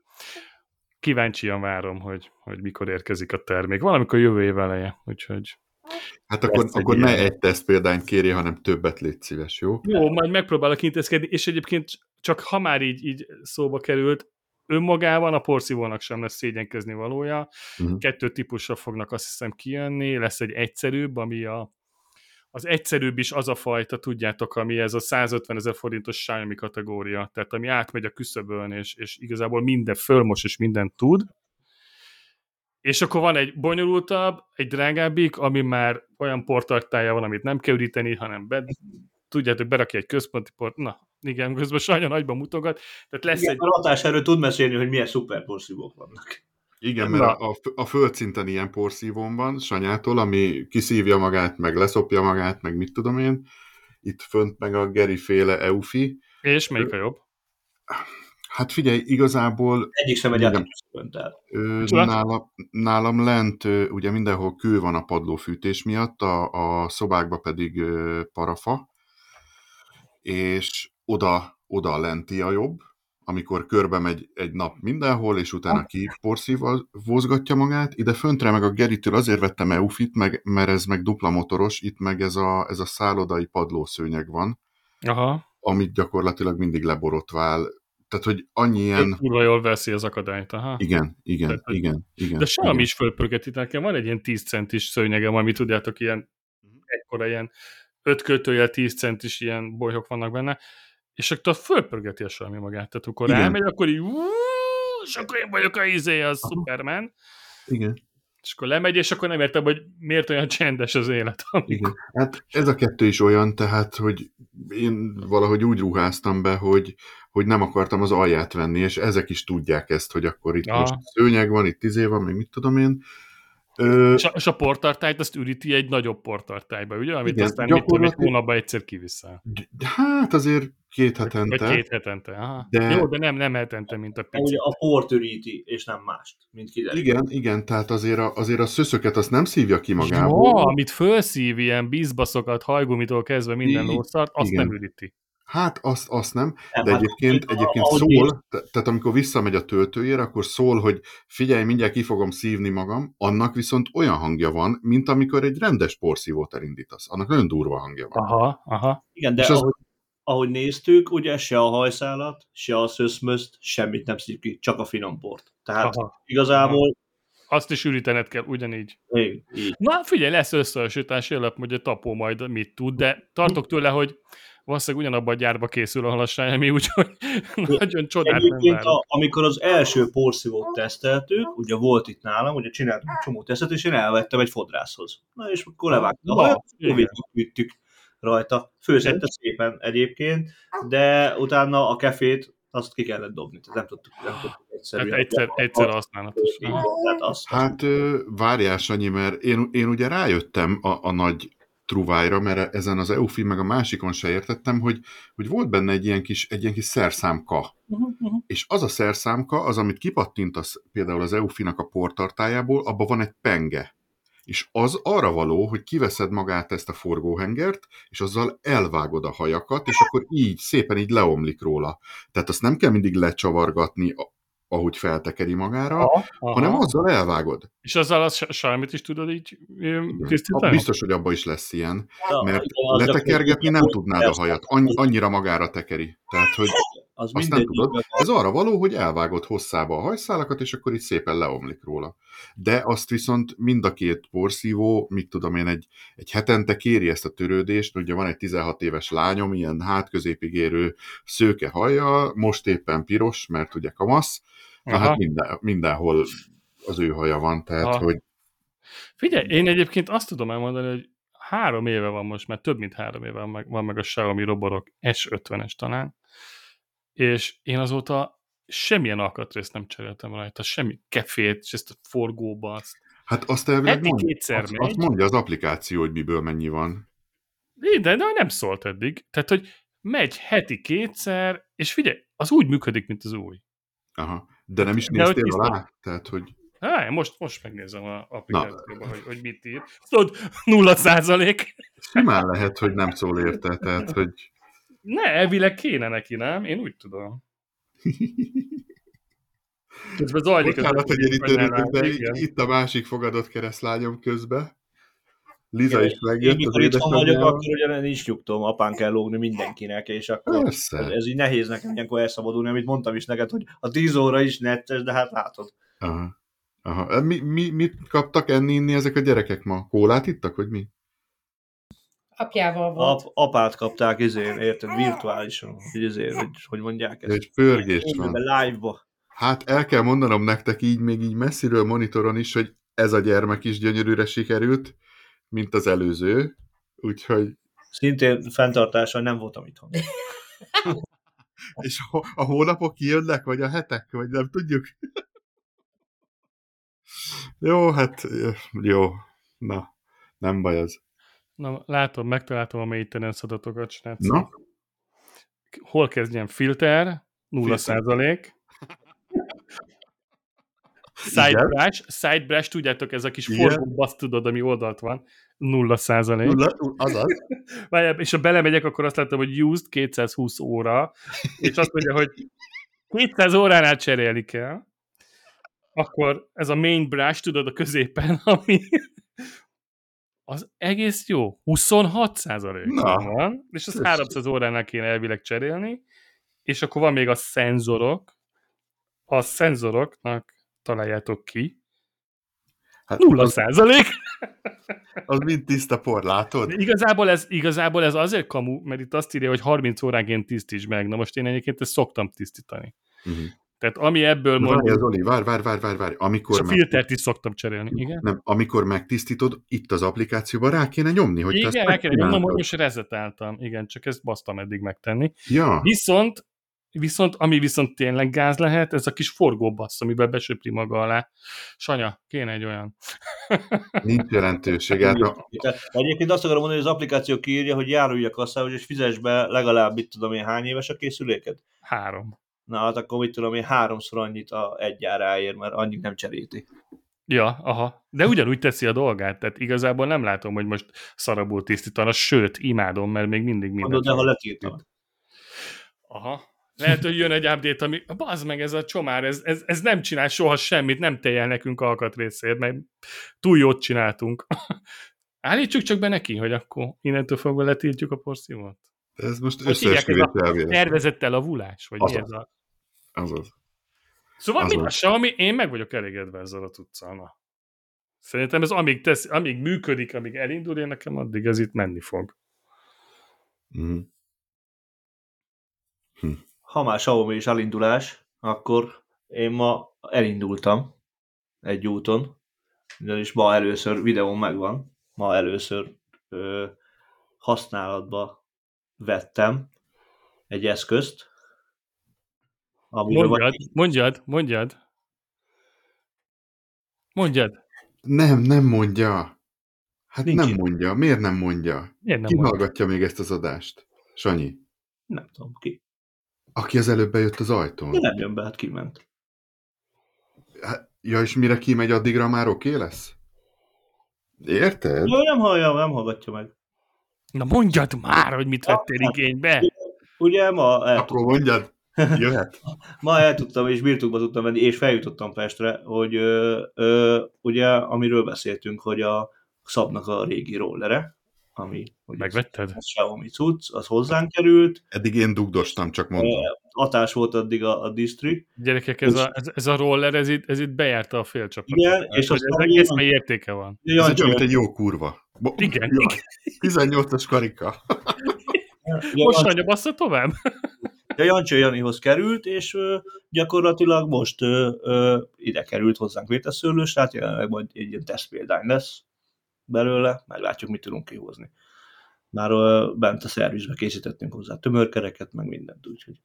kíváncsian várom, hogy, hogy mikor érkezik a termék. Valamikor jövő év eleje, úgyhogy
Hát akkor, akkor ne egy teszt példányt kérje, hanem többet légy szíves, jó?
Jó, majd megpróbálok intézkedni, és egyébként csak ha már így, így szóba került, önmagában a porszívónak sem lesz szégyenkezni valója. Uh-huh. Kettő típusra fognak azt hiszem kijönni, lesz egy egyszerűbb, ami a, az egyszerűbb is az a fajta, tudjátok, ami ez a 150 ezer forintos Xiaomi kategória, tehát ami átmegy a küszöbön, és, és igazából minden fölmos, és mindent tud. És akkor van egy bonyolultabb, egy drágábbik, ami már olyan portartája van, amit nem kell üdíteni, hanem be, tudjátok, berakja egy központi port, na, igen, közben Sanya nagyban mutogat. Tehát lesz
igen,
egy...
A hatás erről tud mesélni, hogy milyen szuper porszívók vannak.
Igen, mert a, a földszinten ilyen porszívón van Sanyától, ami kiszívja magát, meg leszopja magát, meg mit tudom én. Itt fönt meg a Geri féle Eufi.
És melyik a jobb?
Hát figyelj, igazából...
Egyik sem egy
nálam, nálam lent ugye mindenhol kő van a padlófűtés miatt, a, a szobákba pedig parafa, és oda, oda lenti a jobb, amikor körbe megy egy nap mindenhol, és utána ki porszívval vózgatja magát. Ide föntre meg a Geritől azért vettem EUFit, meg, mert ez meg dupla motoros, itt meg ez a, ez a szállodai padlószőnyeg van,
Aha.
amit gyakorlatilag mindig leborotvál. Tehát, hogy annyi ilyen...
Kurva jól veszi az akadályt, aha.
Igen, igen, Tehát, igen, igen.
De semmi is fölpörgeti, nekem van egy ilyen 10 centis szőnyegem, ami tudjátok, ilyen mhm. ekkora ilyen 5 kötőjel 10 centis ilyen bolyhok vannak benne, és akkor fölpörgeti a semmi magát. Tehát akkor Igen. elmegy, akkor így, és akkor én vagyok a izé, az Aha. Superman.
Igen.
És akkor lemegy, és akkor nem értem, hogy miért olyan csendes az élet.
Amikor... Igen. Hát ez a kettő is olyan, tehát, hogy én valahogy úgy ruháztam be, hogy, hogy nem akartam az alját venni, és ezek is tudják ezt, hogy akkor itt Aha. most szőnyeg van, itt izé van, még mit tudom én,
Ö... És, a, és a portartályt azt üríti egy nagyobb portartályba, ugye? Amit igen, aztán gyakorlatilag... mit tudom, egy hónapban egyszer kiviszel.
Hát azért két hetente.
Vagy két hetente, aha. De... Jó, de nem, nem hetente, mint a pici.
Ugye a port üríti, és nem mást, mint kiderül.
Igen, igen, tehát azért a, azért a szöszöket azt nem szívja ki magából.
Ja, amit fölszív, ilyen bízbaszokat, hajgumitól kezdve minden lószart, azt igen. nem üríti.
Hát azt, azt nem, nem de hát egyébként, hát, egyébként szól, tehát amikor visszamegy a töltőjére, akkor szól, hogy figyelj, mindjárt ki fogom szívni magam, annak viszont olyan hangja van, mint amikor egy rendes porszívót elindítasz. Annak nagyon durva hangja van.
Aha, aha.
Igen, de az... ahogy, ahogy néztük, ugye se a hajszálat, se a szöszmözt, semmit nem szív ki, csak a finom port. Tehát aha. igazából aha.
Azt is ürítened kell, ugyanígy.
Így, így.
Na, figyelj, lesz összehasonlítás, jelen, hogy a tapó majd mit tud, de tartok tőle, hogy valószínűleg ugyanabban a gyárba készül a halassájami, úgyhogy nagyon csodát nem
a, amikor az első porszívót teszteltük, ugye volt itt nálam, ugye csináltunk egy csomó tesztet, és én elvettem egy fodrászhoz. Na és akkor levágtam a hajat, vittük rajta. Főzette szépen egyébként, de utána a kefét azt ki kellett dobni, tehát nem tudtuk, nem tudtuk egyszerűen.
Hát egyszer, egyszer használatos.
Hát várjál, Sanyi, mert én, én ugye rájöttem a, a nagy truvájra, mert ezen az EUFI meg a másikon se értettem, hogy, hogy volt benne egy ilyen kis, egy ilyen kis szerszámka. Uh-huh, uh-huh. És az a szerszámka, az, amit kipattintasz például az EUFI-nak a portartájából, abban van egy penge. És az arra való, hogy kiveszed magát ezt a forgóhengert, és azzal elvágod a hajakat, és akkor így, szépen így leomlik róla. Tehát azt nem kell mindig lecsavargatni ahogy feltekeri magára, aha, aha. hanem azzal elvágod.
És azzal a sármit is tudod így
tisztítani? Biztos, hogy abban is lesz ilyen, mert letekergetni nem tudnád a hajat, annyira magára tekeri. Tehát, hogy
Az
Azt nem tudod.
van.
Ez arra való, hogy elvágod hosszába a hajszálakat, és akkor így szépen leomlik róla. De azt viszont mind a két porszívó, mit tudom én, egy, egy hetente kéri ezt a törődést, ugye van egy 16 éves lányom, ilyen hátközépig érő szőke haja, most éppen piros, mert ugye kamasz, na
Aha.
hát minden, mindenhol az ő haja van, tehát
Aha.
hogy
Figyelj, én egyébként azt tudom elmondani, hogy három éve van most, mert több mint három éve van meg, van meg a Xiaomi Roborok S50-es talán, és én azóta semmilyen alkatrészt nem cseréltem rajta, semmi kefét, és ezt a forgóba,
hát azt elvileg mondja,
kétszer
azt,
megy.
azt mondja az applikáció, hogy miből mennyi van.
De, de nem szólt eddig. Tehát, hogy megy heti kétszer, és figyelj, az úgy működik, mint az új.
Aha. De nem is
De
néztél alá? Tehát, hogy
Há, most, most megnézem a applikációban, hogy, hogy mit ír. Tudod, nulla százalék.
simán lehet, hogy nem szól érte, tehát, hogy
Ne, elvileg kéne neki, nem? Én úgy tudom. Közben zajlik az
Bocsánat, hogy én itt örülök, de itt a másik fogadott keresztlányom közbe. Liza
Igen,
is
Én
megjött az
mikor itthon vagyok,
édesanyjával.
akkor ugye nincs nyugtom, apán kell lógni mindenkinek, és akkor ez,
Persze.
ez így nehéz nekem ilyenkor elszabadulni, amit mondtam is neked, hogy a 10 óra is nettes, de hát látod.
Aha. Aha. Mi, mi, mit kaptak enni, inni ezek a gyerekek ma? Kólát ittak, vagy mi?
Apjával volt.
Ap, apát kapták izén, érted, virtuálisan, hogy izén, hogy, hogy mondják ezt.
Egy pörgés van.
live-ba.
Hát el kell mondanom nektek így, még így messziről monitoron is, hogy ez a gyermek is gyönyörűre sikerült, mint az előző. Úgyhogy,
Szintén fenntartással nem voltam itthon.
és a, a hónapok kijönnek, vagy a hetek, vagy nem tudjuk. jó, hát jó. Na, nem baj az.
Na, látom, megtaláltam a maintenance adatokat, srácok.
Na,
Hol kezdjem? Filter, 0
Filter.
százalék. Sidebrush, sidebrush, tudjátok, ez a kis
Igen.
forgó azt tudod, ami oldalt van, 0 százalék.
Nulla- azaz.
Várjál, és ha belemegyek, akkor azt látom, hogy used 220 óra, és azt mondja, hogy 200 óránál cserélni kell. Akkor ez a main brush, tudod, a középen, ami az egész jó. 26 százalék van, és az
Köszi.
300 óránál kéne elvileg cserélni, és akkor van még a szenzorok. A szenzoroknak találjátok ki.
Hát
Nulla
az,
százalék.
az mind tiszta por, látod?
De igazából ez, igazából ez azért kamu, mert itt azt írja, hogy 30 óránként tisztíts meg. Na most én egyébként ezt szoktam tisztítani.
Uh-huh.
Tehát ami ebből
Várj,
mondjuk,
Zoli, várj, várj, várj, várj, várj.
és
Amikor,
a
meg,
filtert is szoktam cserélni. Igen?
nem, amikor megtisztítod, itt az applikációban rá kéne nyomni, hogy
Igen, rá kell nyomnom, hogy most rezetáltam. Igen, csak ezt basztam eddig megtenni.
Ja,
Viszont, viszont, ami viszont tényleg gáz lehet, ez a kis forgóbassz, amiben besöpri maga alá. Sanya, kéne egy olyan.
nincs jelentőség. Hát, a,
Egyébként azt akarom mondani, hogy az applikáció kiírja, hogy járulj a kasszához, és fizess be legalább, mit tudom én, hány éves a készüléked?
Három.
Na, hát akkor mit tudom én, háromszor annyit a egy áráért, mert annyit nem cseréti.
Ja, aha. De ugyanúgy teszi a dolgát, tehát igazából nem látom, hogy most szarabul tisztítana, sőt, imádom, mert még mindig minden.
Mondod, de ha letiltod.
Aha. Lehet, hogy jön egy update, ami, bazd meg ez a csomár, ez, ez, ez nem csinál soha semmit, nem teljel nekünk alkatrészért, mert túl jót csináltunk. Állítsuk csak be neki, hogy akkor innentől fogva letiltjuk a porszívót.
ez most összeesküvés
a
elvélet.
Tervezett elavulás? Vagy mi
Azaz.
ez a...
Azaz.
Szóval
Azaz.
mi a Xiaomi? Én meg vagyok elégedve ezzel a tudszal. Na. Szerintem ez amíg, tesz, amíg működik, amíg elindul, én nekem addig ez itt menni fog.
Uh-huh.
Ha már Xiaomi is elindulás, akkor én ma elindultam egy úton, ugyanis ma először videón megvan, ma először ö, használatba vettem egy eszközt, amiről
Mondjad, mondjad, mondjad. Mondjad.
Nem, nem mondja. Hát
Nincs
nem
itt.
mondja. Miért nem mondja?
Miért nem
Ki hallgatja még ezt az adást? Sanyi.
nem tudom ki.
Aki az előbb bejött az ajtón.
De nem jön be, hát kiment.
Hát, ja, és mire kimegy, addigra már oké lesz? Érted?
Ő nem hallja, nem hallgatja meg.
Na mondjad már, hogy mit vettél igénybe.
Ugye ma el,
Akkor mondjad, jöhet.
ma el tudtam, és birtokba tudtam venni, és feljutottam Pestre, hogy ö, ö, ugye, amiről beszéltünk, hogy a szabnak a régi rollere, ami
Megvetted?
a Xiaomi cucc, az hozzánk került,
Eddig én dugdostam, csak mondom.
Ö, hatás volt addig a, a distri.
Gyerekek, ez, a, ez, ez a roller, ez itt, ez itt bejárta a félcsapatot.
Igen, és aztán
ez egész mely értéke van.
Ez egy olyan, mint egy jó kurva. Bo-
Igen,
Jaj, 18-as karika.
Most anya bassza tovább?
Ja, Jancsó Janihoz került, és gyakorlatilag most ide került hozzánk véteszőlős, tehát jelenleg majd egy ilyen tesztpéldány lesz belőle, meglátjuk, mit tudunk kihozni. Már bent a szervizbe készítettünk hozzá tömörkereket, meg mindent, úgyhogy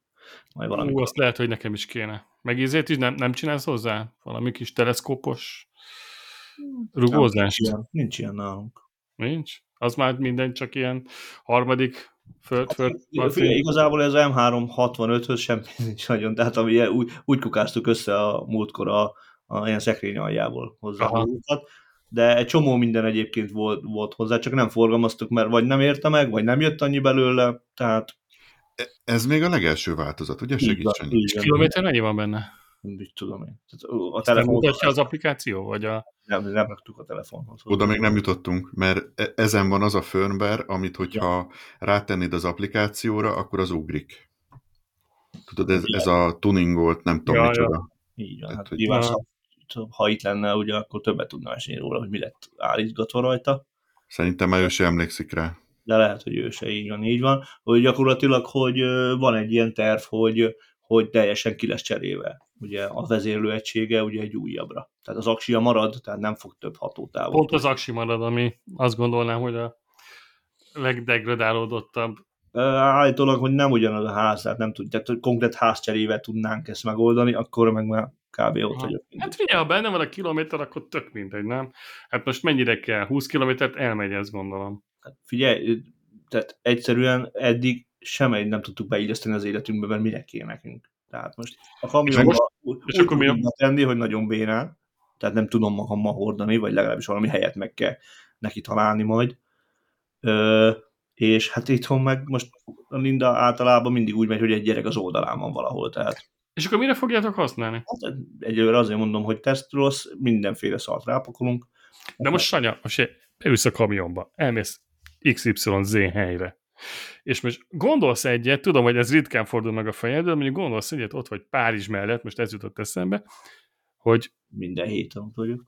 majd valami.
Ú, azt lehet, hogy nekem is kéne. Meg ízét is nem, nem csinálsz hozzá? Valami kis teleszkópos rugózást?
Nincs ilyen, nincs ilyen nálunk.
Nincs? Az már minden csak ilyen harmadik föld, föld,
Hát, Figyelj, igazából ez M365-höz semmi nincs nagyon, tehát ami úgy, úgy kukáztuk össze a múltkor a, a ilyen szekrény aljából hozzá magunkat, de egy csomó minden egyébként volt, volt hozzá, csak nem forgalmaztuk, mert vagy nem érte meg, vagy nem jött annyi belőle, tehát
Ez még a legelső változat, ugye?
így van,
Segíts, Sanyi.
így van.
Kilométer mennyi van benne?
Nem is tudom én. Tehát, a telefon
mutatja az applikáció? Vagy a...
nem, nem raktuk a telefonhoz.
Oda még nem jutottunk, mert e- ezen van az a firmware, amit hogyha rátennéd az applikációra, akkor az ugrik. Tudod, ez, ez a tuningolt, nem tudom
Ja,
ja,
ja.
micsoda.
Így van,
Tehát,
hát
hogy-
nyilván, ha, ha itt lenne, ugye, akkor többet tudna mesélni róla, hogy mi lett állítgatva rajta.
Szerintem már ő sem emlékszik rá.
de lehet, hogy ő se így van, így van, hogy gyakorlatilag, hogy van egy ilyen terv, hogy, hogy teljesen ki lesz cserélve. Ugye a vezérlő egysége ugye egy újabbra. Tehát az aksia marad, tehát nem fog több hatótávot.
Pont az aksi marad, ami azt gondolnám, hogy a legdegradálódottabb.
Állítólag, hogy nem ugyanaz a ház, tehát nem tudjuk, tehát hogy konkrét házcserével tudnánk ezt megoldani, akkor meg már kb. ott vagyok.
Hát figyelj, ha benne van a kilométer, akkor tök mindegy, nem? Hát most mennyire kell? 20 kilométert elmegy, ezt gondolom.
Hát figyelj, tehát egyszerűen eddig semmi nem tudtuk beilleszteni az életünkbe, mert minek kéne nekünk. Tehát most a kamionba
most-
úgy
és akkor mi a-
tenni, hogy nagyon bénán, tehát nem tudom magammal hordani, vagy legalábbis valami helyet meg kell neki találni majd. Ö, és hát itthon meg most a Linda általában mindig úgy megy, hogy egy gyerek az oldalán van valahol, tehát
És akkor mire fogjátok használni?
hát egyelőre azért mondom, hogy teszt rossz, mindenféle szart rápakolunk.
De most Sanya, most beülsz a kamionba, elmész XYZ helyre, és most gondolsz egyet, tudom, hogy ez ritkán fordul meg a fejedben, de mondjuk gondolsz egyet, ott vagy Párizs mellett, most ez jutott eszembe, hogy
Minden héten vagyok.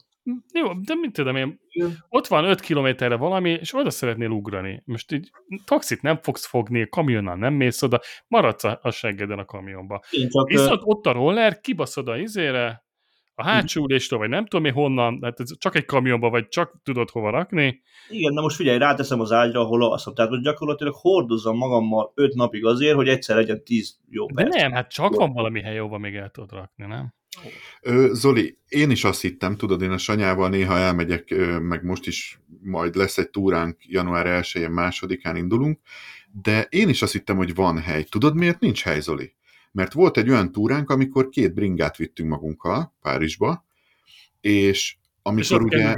jó, de mit tudom én,
Igen.
ott van 5 kilométerre valami, és oda szeretnél ugrani. Most így taxit nem fogsz fogni, kamionnal nem mész oda, maradsz a, a seggeden a kamionba.
Én csak,
Viszont ott a roller, kibaszod a izére, a hátsó üléstől, vagy nem tudom mi honnan, hát ez csak egy kamionba, vagy csak tudod hova rakni.
Igen, de most figyelj, ráteszem az ágyra, ahol alszom. Tehát most gyakorlatilag hordozom magammal 5 napig azért, hogy egyszer legyen 10 jó
De
perc.
nem, hát csak van valami hely, ahova még el tudod rakni, nem?
Ö, Zoli, én is azt hittem, tudod, én a Sanyával néha elmegyek, meg most is majd lesz egy túránk, január 1-én, másodikán indulunk, de én is azt hittem, hogy van hely. Tudod, miért nincs hely, Zoli? Mert volt egy olyan túránk, amikor két bringát vittünk magunkkal Párizsba, és
És
amikor
ott
ugye...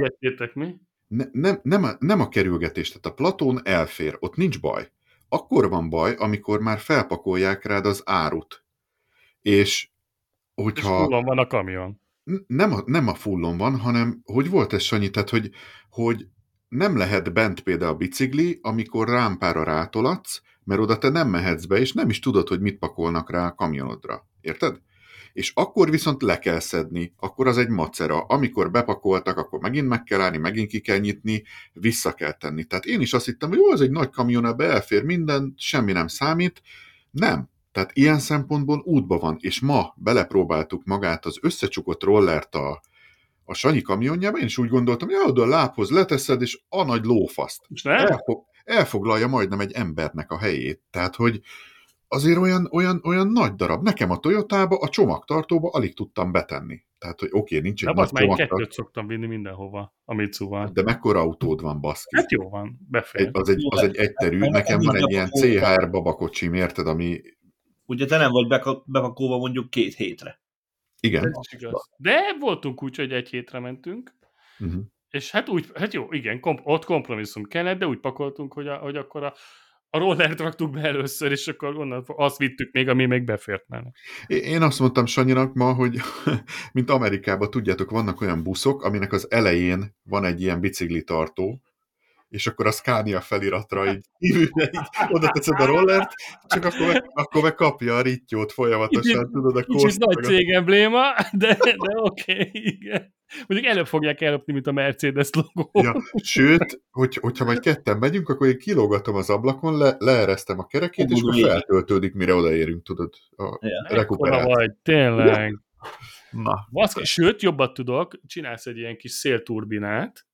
mi?
Ne, nem, nem, a, nem a kerülgetés, tehát a platón elfér, ott nincs baj. Akkor van baj, amikor már felpakolják rád az árut. És
És
hogyha
fullon van a kamion.
nem a, nem a fullon van, hanem hogy volt ez, Sanyi, tehát hogy, hogy nem lehet bent például a bicikli, amikor rámpára rátolatsz, mert oda te nem mehetsz be, és nem is tudod, hogy mit pakolnak rá a kamionodra. Érted? És akkor viszont le kell szedni, akkor az egy macera. Amikor bepakoltak, akkor megint meg kell állni, megint ki kell nyitni, vissza kell tenni. Tehát én is azt hittem, hogy jó, ez egy nagy kamion, ebbe elfér minden, semmi nem számít. Nem. Tehát ilyen szempontból útba van, és ma belepróbáltuk magát az összecsukott rollert a, a Sanyi kamionjába, én is úgy gondoltam, hogy oda a lábhoz leteszed, és a nagy lófaszt.
És nem?
Elfog, elfoglalja majdnem egy embernek a helyét. Tehát, hogy azért olyan, olyan, olyan nagy darab. Nekem a Toyotába, a csomagtartóba alig tudtam betenni. Tehát, hogy oké, nincs egy
De
nagy csomagtartó,
kettőt szoktam vinni mindenhova, a Mitsuval.
de mekkora autód van, baszki?
Hát jó van, befér.
Egy, az, egy, az egy egyterű, nekem van egy ilyen CHR babakocsim, érted, ami
Ugye te nem beka- bepakolva mondjuk két hétre.
igen.
De voltunk úgy, hogy egy hétre mentünk,
Uh-huh.
És hát úgy, hát jó, igen, komp- ott kompromisszum kellett, de úgy pakoltunk, hogy, a, hogy akkor a, a rollert raktuk be először, és akkor onnan azt vittük még, ami még befért mellé.
Én azt mondtam Sanyinak ma, hogy mint Amerikában, tudjátok, vannak olyan buszok, aminek az elején van egy ilyen biciklitartó, és akkor a Scania feliratra így így oda teszed a rollert, csak akkor meg, akkor meg kapja a rittyót folyamatosan,
Kicsit-
tudod, a
Kicsit nagy cég embléma, de, de oké, okay, igen. Mondjuk előbb fogják ellopni, mint a Mercedes logó.
Ja, sőt, hogy, hogyha majd ketten megyünk, akkor én kilógatom az ablakon, le, leeresztem a kerekét, és akkor feltöltődik, mire odaérünk, tudod, a
Ja.
Rekuperáció.
vagy, tényleg.
Na,
Baszki, sőt, jobbat tudok, csinálsz egy ilyen kis szélturbinát,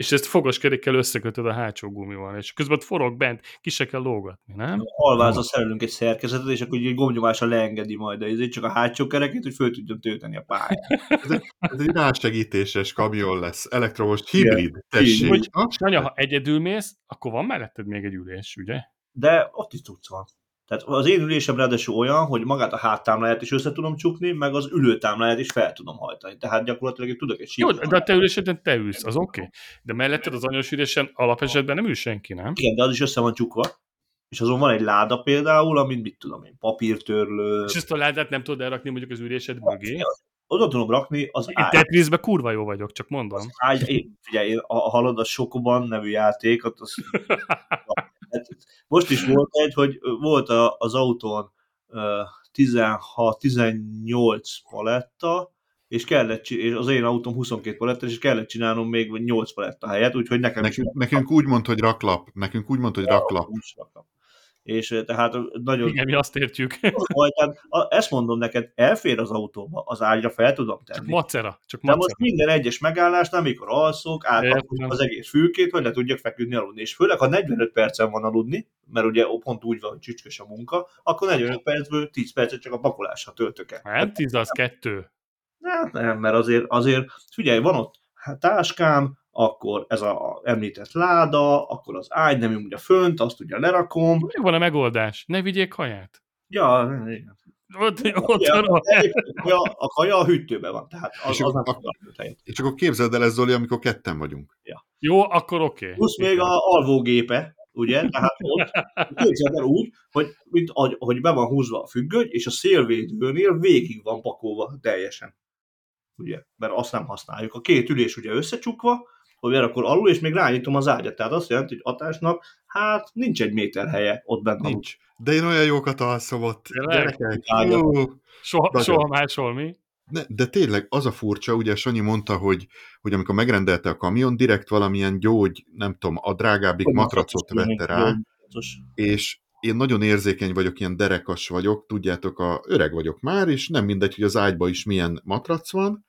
és ezt fogoskerékkel összekötöd a hátsó gumival, és közben ott forog bent, ki se kell lógatni, nem?
Alvázra szerelünk egy szerkezetet, és akkor így gombnyomásra leengedi majd izét, csak a hátsó kerekét, hogy föl tudjon tölteni a pályát.
ez egy rásegítéses kamion lesz, elektromos hibrid, tessék.
Hogy-
ha
egyedül mész, akkor van melletted még egy ülés, ugye?
De ott is tudsz van. Tehát az én ülésem ráadásul olyan, hogy magát a háttámláját is össze tudom csukni, meg az ülőtámláját is fel tudom hajtani. Tehát gyakorlatilag tudok egy
Jó,
síkot.
de a te üléseden te ülsz, az oké. Okay. De melletted az anyós ülésen alapesetben nem ül senki, nem?
Igen, de az is össze van csukva. És azon van egy láda például, amin mit tudom én, papírtörlő.
És ezt a ládát nem tudod elrakni mondjuk az ülésed mögé.
Oda tudom rakni az
Én
ágy.
Tetrisbe kurva jó vagyok, csak mondom.
ágy én, figyelj, én, a, halad a Sokoban nevű játékot, az, hát, most is volt egy, hogy volt a, az autón ö, 16-18 paletta, és kellett, és az én autóm 22 paletta, és kellett csinálnom még 8 paletta helyet, úgyhogy nekem is
Nekünk, nekünk úgy mond, hogy raklap. Nekünk úgy mond, hogy raklap.
is raktam. És tehát nagyon
Igen, mi azt értjük.
Tehát, ezt mondom neked, elfér az autóba, az ágyra fel tudom
Csak
tenni.
macera, csak
De most
macera.
minden egyes megállásnál, amikor alszok,
Értem.
az egész fülkét, hogy le tudjak feküdni aludni. És főleg, ha 45 percen van aludni, mert ugye pont úgy van, hogy csücskös a munka, akkor 45 percből 10 percet csak a pakolásra töltök el.
Hát 10 az kettő.
Hát nem, mert azért, azért figyelj, van ott hát táskám, akkor ez a említett láda, akkor az ágy nem ugye fönt, azt ugye lerakom.
Meg van a megoldás. Ne vigyék kaját.
Ja, igen.
Ott, ott
Ja,
van.
a kaja, a kaja a hűtőben van, tehát az,
És
az nem helyet.
És akkor képzeld el ez, Zoli, amikor ketten vagyunk.
Jó, akkor oké. Okay.
Plusz még a alvógépe, ugye? Tehát ott képzeld el úgy, hogy, mint, hogy be van húzva a függöny, és a szélvédőnél végig van pakolva teljesen. Ugye? Mert azt nem használjuk. A két ülés ugye összecsukva, hogy akkor alul, és még rányitom az ágyat. Tehát azt jelenti, hogy atásnak, hát nincs egy méter helye ott bent. alul.
Nincs. De én olyan jókat alszom ott. Gyerekek.
Soha, soha máshol mi?
Ne, de tényleg az a furcsa, ugye Sanyi mondta, hogy, hogy amikor megrendelte a kamion, direkt valamilyen gyógy, nem tudom, a drágábbik matracot vette rá, és én nagyon érzékeny vagyok, ilyen derekas vagyok, tudjátok, a öreg vagyok már, és nem mindegy, hogy az ágyba is milyen matrac van,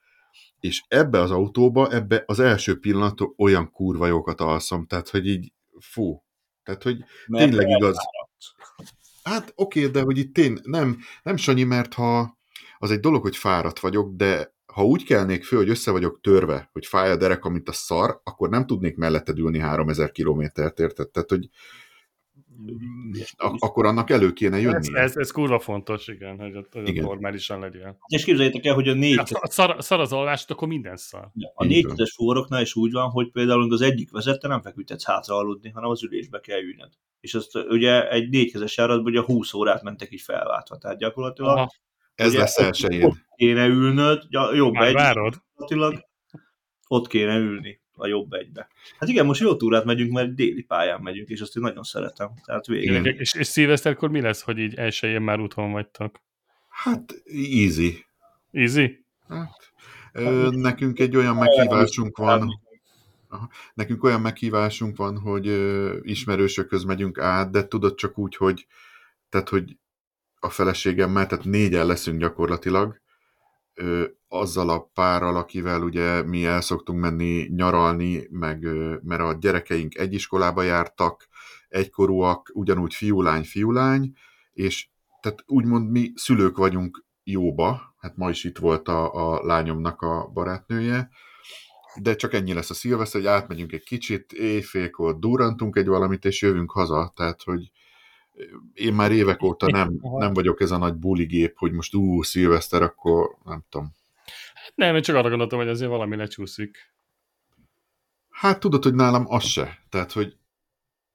és ebbe az autóba, ebbe az első pillanattól olyan kurva jókat alszom, tehát, hogy így, fú, tehát, hogy
Mert
tényleg igaz. Hát oké, de hogy itt én nem, nem Sanyi, mert ha az egy dolog, hogy fáradt vagyok, de ha úgy kelnék föl, hogy össze vagyok törve, hogy fáj a derek, mint a szar, akkor nem tudnék melletted ülni 3000 kilométert, érted? Tehát, hogy akkor annak elő kéne
Ez,
jönni.
ez, ez kurva fontos, igen, hogy ott, hogy
Igen.
normálisan legyen.
És képzeljétek el, hogy a négy
Ha szar, szar az alvást, akkor minden szar.
A négykezes fóroknál is úgy van, hogy például az egyik vezette nem feküdhetsz hátra aludni, hanem az ülésbe kell ülned. És azt ugye egy négykezes járatban ugye 20 órát mentek így felváltva, tehát gyakorlatilag
Aha,
Ez
ugye
lesz elsőjén.
kéne ülnöd, jobb
már
egy,
várod.
gyakorlatilag ott kéne ülni a jobb egybe. Hát igen, most jó túrát megyünk, mert déli pályán megyünk, és azt én nagyon szeretem. Tehát végig.
Igen.
És, és szilveszterkor mi lesz, hogy így elsőjén már úton vagytok?
Hát easy.
Easy?
Hát, ö, nekünk egy olyan meghívásunk van, Aha. Nekünk olyan meghívásunk van, hogy ö, ismerősökhöz megyünk át, de tudod csak úgy, hogy tehát, hogy a feleségemmel, tehát négyen leszünk gyakorlatilag, azzal a párral, akivel ugye mi el szoktunk menni nyaralni, meg, mert a gyerekeink egy iskolába jártak, egykorúak, ugyanúgy fiúlány, fiúlány, és tehát úgymond mi szülők vagyunk jóba, hát ma is itt volt a, a lányomnak a barátnője, de csak ennyi lesz a szilveszter, hogy átmegyünk egy kicsit, éjfélkor durrantunk egy valamit, és jövünk haza, tehát, hogy én már évek óta nem, nem vagyok ez a nagy buligép, hogy most ú, szilveszter, akkor nem tudom.
Nem, én csak arra gondoltam, hogy azért valami lecsúszik.
Hát tudod, hogy nálam az se. Tehát, hogy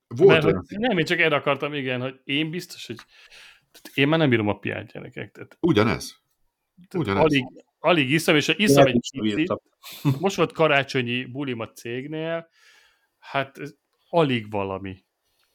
volt
Mert,
olyan...
hogy, nem, én csak erre akartam, igen, hogy én biztos, hogy tehát én már nem bírom a piát gyerekek. Tehát,
Ugyanez.
tehát
Ugyanez.
alig, alig iszom, és ha iszom egy
írtam.
most volt karácsonyi bulim a cégnél, Hát ez alig valami.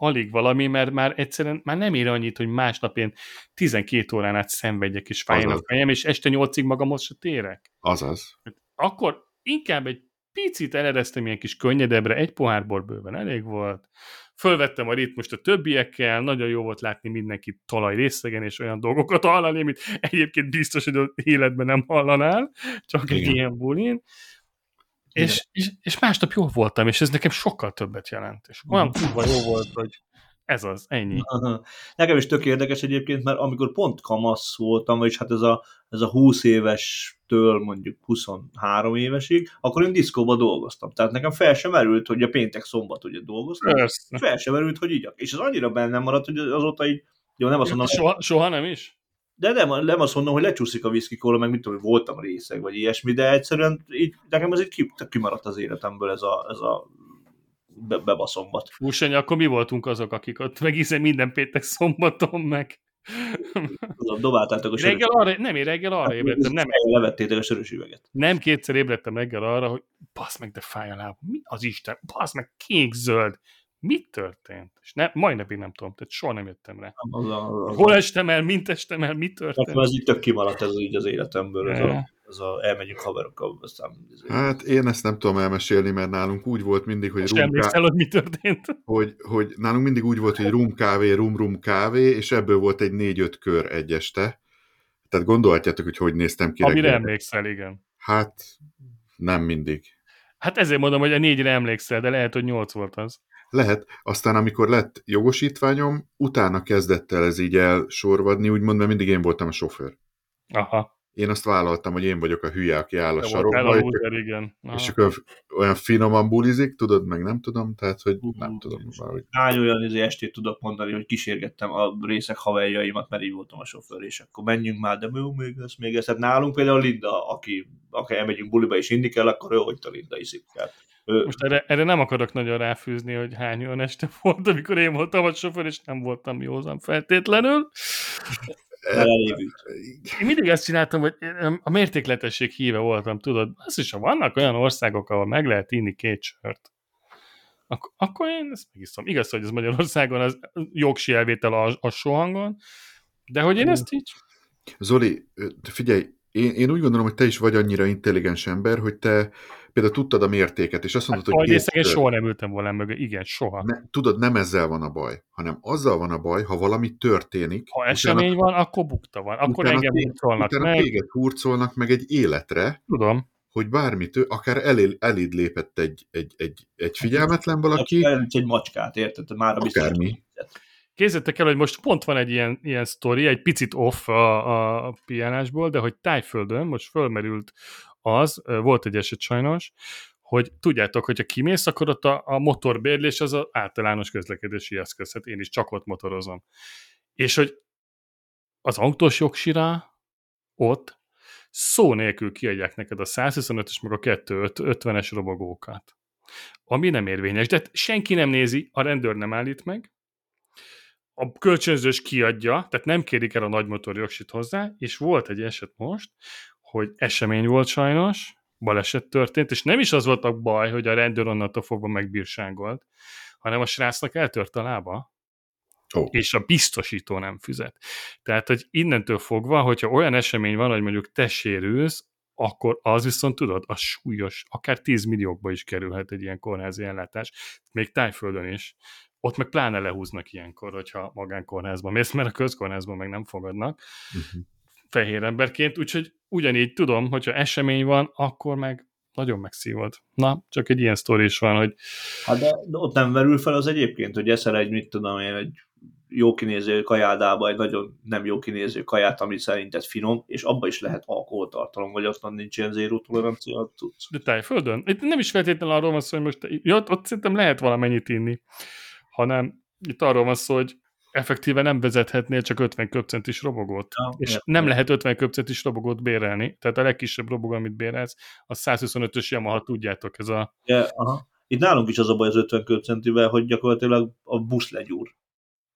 Alig valami, mert már egyszerűen már nem ér annyit, hogy másnap én 12 órán át szenvedjek és fájjon a fejem, és este 8-ig magamhoz se térek.
Azaz.
Akkor inkább egy picit elereztem ilyen kis könnyedebbre, egy pohár bor bőven elég volt, fölvettem a ritmust a többiekkel, nagyon jó volt látni mindenkit talaj részegen, és olyan dolgokat hallani, amit egyébként biztos, hogy az életben nem hallanál, csak Igen. egy ilyen bulin. És, és, és másnap jó voltam, és ez nekem sokkal többet jelent. És olyan kurva jó volt, hogy ez az, ennyi.
Aha. Nekem is tök érdekes egyébként, mert amikor pont kamasz voltam, vagyis hát ez a, ez a 20 éves-től mondjuk 23 évesig, akkor én diszkóba dolgoztam. Tehát nekem fel sem merült, hogy a péntek szombat ugye dolgoztam. Persze. Fel sem merült, hogy így. És ez annyira bennem maradt, hogy azóta így, jó, nem azt mondom.
Soha, soha nem is?
De nem, nem azt mondom, hogy lecsúszik a whisky kóla, meg mit tudom, hogy voltam részeg, vagy ilyesmi, de egyszerűen így, nekem ez így kimaradt az életemből ez a, ez a be, bebaszombat.
Fúsanya, akkor mi voltunk azok, akik ott megízem minden péntek szombaton meg.
Tudom, dobáltátok a
sörös reggel arra, Nem, én reggel arra hát, ébredtem. Nem,
levettétek a sörös üveget.
Nem kétszer ébredtem reggel arra, hogy basz meg, de fáj a lábam. Mi az Isten? Basz meg, kék-zöld mi történt? És ne, mai napig nem tudom, tehát soha nem jöttem rá. Az a, az Hol estem el, mint estem el, mi történt?
Nekem ez így tök kimaradt ez így az életemből, ez a, ez a elmegyünk haverokkal, aztán...
Hát én ezt nem tudom elmesélni, mert nálunk úgy volt mindig, hogy
rum ká... hogy mi történt.
Hogy, hogy nálunk mindig úgy volt, hogy rum kávé, rum rum kávé, és ebből volt egy négy-öt kör egy este. Tehát gondolhatjátok, hogy hogy néztem ki.
Amire emlékszel, igen.
Hát nem mindig.
Hát ezért mondom, hogy a négyre emlékszel, de lehet, hogy nyolc volt az.
Lehet. Aztán, amikor lett jogosítványom, utána kezdett el ez így elsorvadni, úgymond, mert mindig én voltam a sofőr.
Aha.
Én azt vállaltam, hogy én vagyok a hülye, aki áll a sarokba.
igen.
És akkor olyan finoman bulizik, tudod, meg nem tudom, tehát, hogy uh, nem tudom. Valahogy.
Hány olyan izé estét tudok mondani, hogy kísérgettem a részek haverjaimat, mert így voltam a sofőr, és akkor menjünk már, de jó, még ez, még ez. Hát nálunk például Linda, aki, aki elmegyünk buliba és inni kell, akkor ő, hogy a Linda iszik. Tehát
most erre, erre nem akarok nagyon ráfűzni, hogy hány olyan este volt, amikor én voltam a sofőr, és nem voltam józan feltétlenül. Én mindig azt csináltam, hogy a mértékletesség híve voltam, tudod, az is, ha vannak olyan országok, ahol meg lehet inni két sört, akkor, akkor én ezt megiszom. Igaz, hogy ez Magyarországon az jogsi elvétel a, a sohangon, de hogy én ezt így...
Zoli, figyelj, én, én úgy gondolom, hogy te is vagy annyira intelligens ember, hogy te például tudtad a mértéket, és azt mondtad, hát, hogy...
Két soha nem ültem volna mögé, igen, soha.
Ne, tudod, nem ezzel van a baj, hanem azzal van a baj, ha valami történik...
Ha esemény van, akkor bukta van, akkor engem hurcolnak
utána meg. téged hurcolnak meg egy életre.
Tudom.
Hogy bármit, akár elé, eléd lépett egy, egy, egy, egy figyelmetlen valaki.
Egy macskát, érted? Már a
Akármi.
Képzeljétek el, hogy most pont van egy ilyen, ilyen sztori, egy picit off a, a piánásból, de hogy Tájföldön most fölmerült az, volt egy eset sajnos, hogy tudjátok, hogyha kimész, akkor ott a, a motorbérlés az az általános közlekedési eszköz, hát én is csak ott motorozom. És hogy az autós jogsira ott szó nélkül kiadják neked a 125-es meg a 250-es robogókat. Ami nem érvényes, de senki nem nézi, a rendőr nem állít meg, a kölcsönzős kiadja, tehát nem kérik el a nagymotor jogsit hozzá, és volt egy eset most, hogy esemény volt sajnos, baleset történt, és nem is az volt a baj, hogy a rendőr onnantól fogva megbírságolt, hanem a srácnak eltört a lába, oh. és a biztosító nem fizet. Tehát, hogy innentől fogva, hogyha olyan esemény van, hogy mondjuk te sérülsz, akkor az viszont tudod, az súlyos, akár 10 milliókba is kerülhet egy ilyen kórházi ellátás, még tájföldön is. Ott meg pláne lehúznak ilyenkor, hogyha magánkórházban mész, mert a közkórházban meg nem fogadnak. Uh-huh fehér emberként, úgyhogy ugyanígy tudom, hogyha esemény van, akkor meg nagyon megszívod. Na, csak egy ilyen sztori is van, hogy...
Hát de, de ott nem verül fel az egyébként, hogy eszel egy, mit tudom én, egy jó kinéző kajádába egy nagyon nem jó kinéző kaját, ami szerinted finom, és abba is lehet alkoholtartalom, vagy aztán nincs ilyen zéró tolerancia tudsz.
De tájföldön? Itt nem is feltétlenül arról van szó, hogy most ja, ott szerintem lehet valamennyit inni, hanem itt arról van szó, hogy effektíve nem vezethetnél csak 50 köpcentis robogót. Ja, és ja, nem ja. lehet 50 köpcentis robogót bérelni. Tehát a legkisebb robogó, amit bérelsz, a 125-ös Yamaha, tudjátok, ez a...
Ja, aha. Itt nálunk is az a baj az 50 köpcentivel, hogy gyakorlatilag a busz legyúr.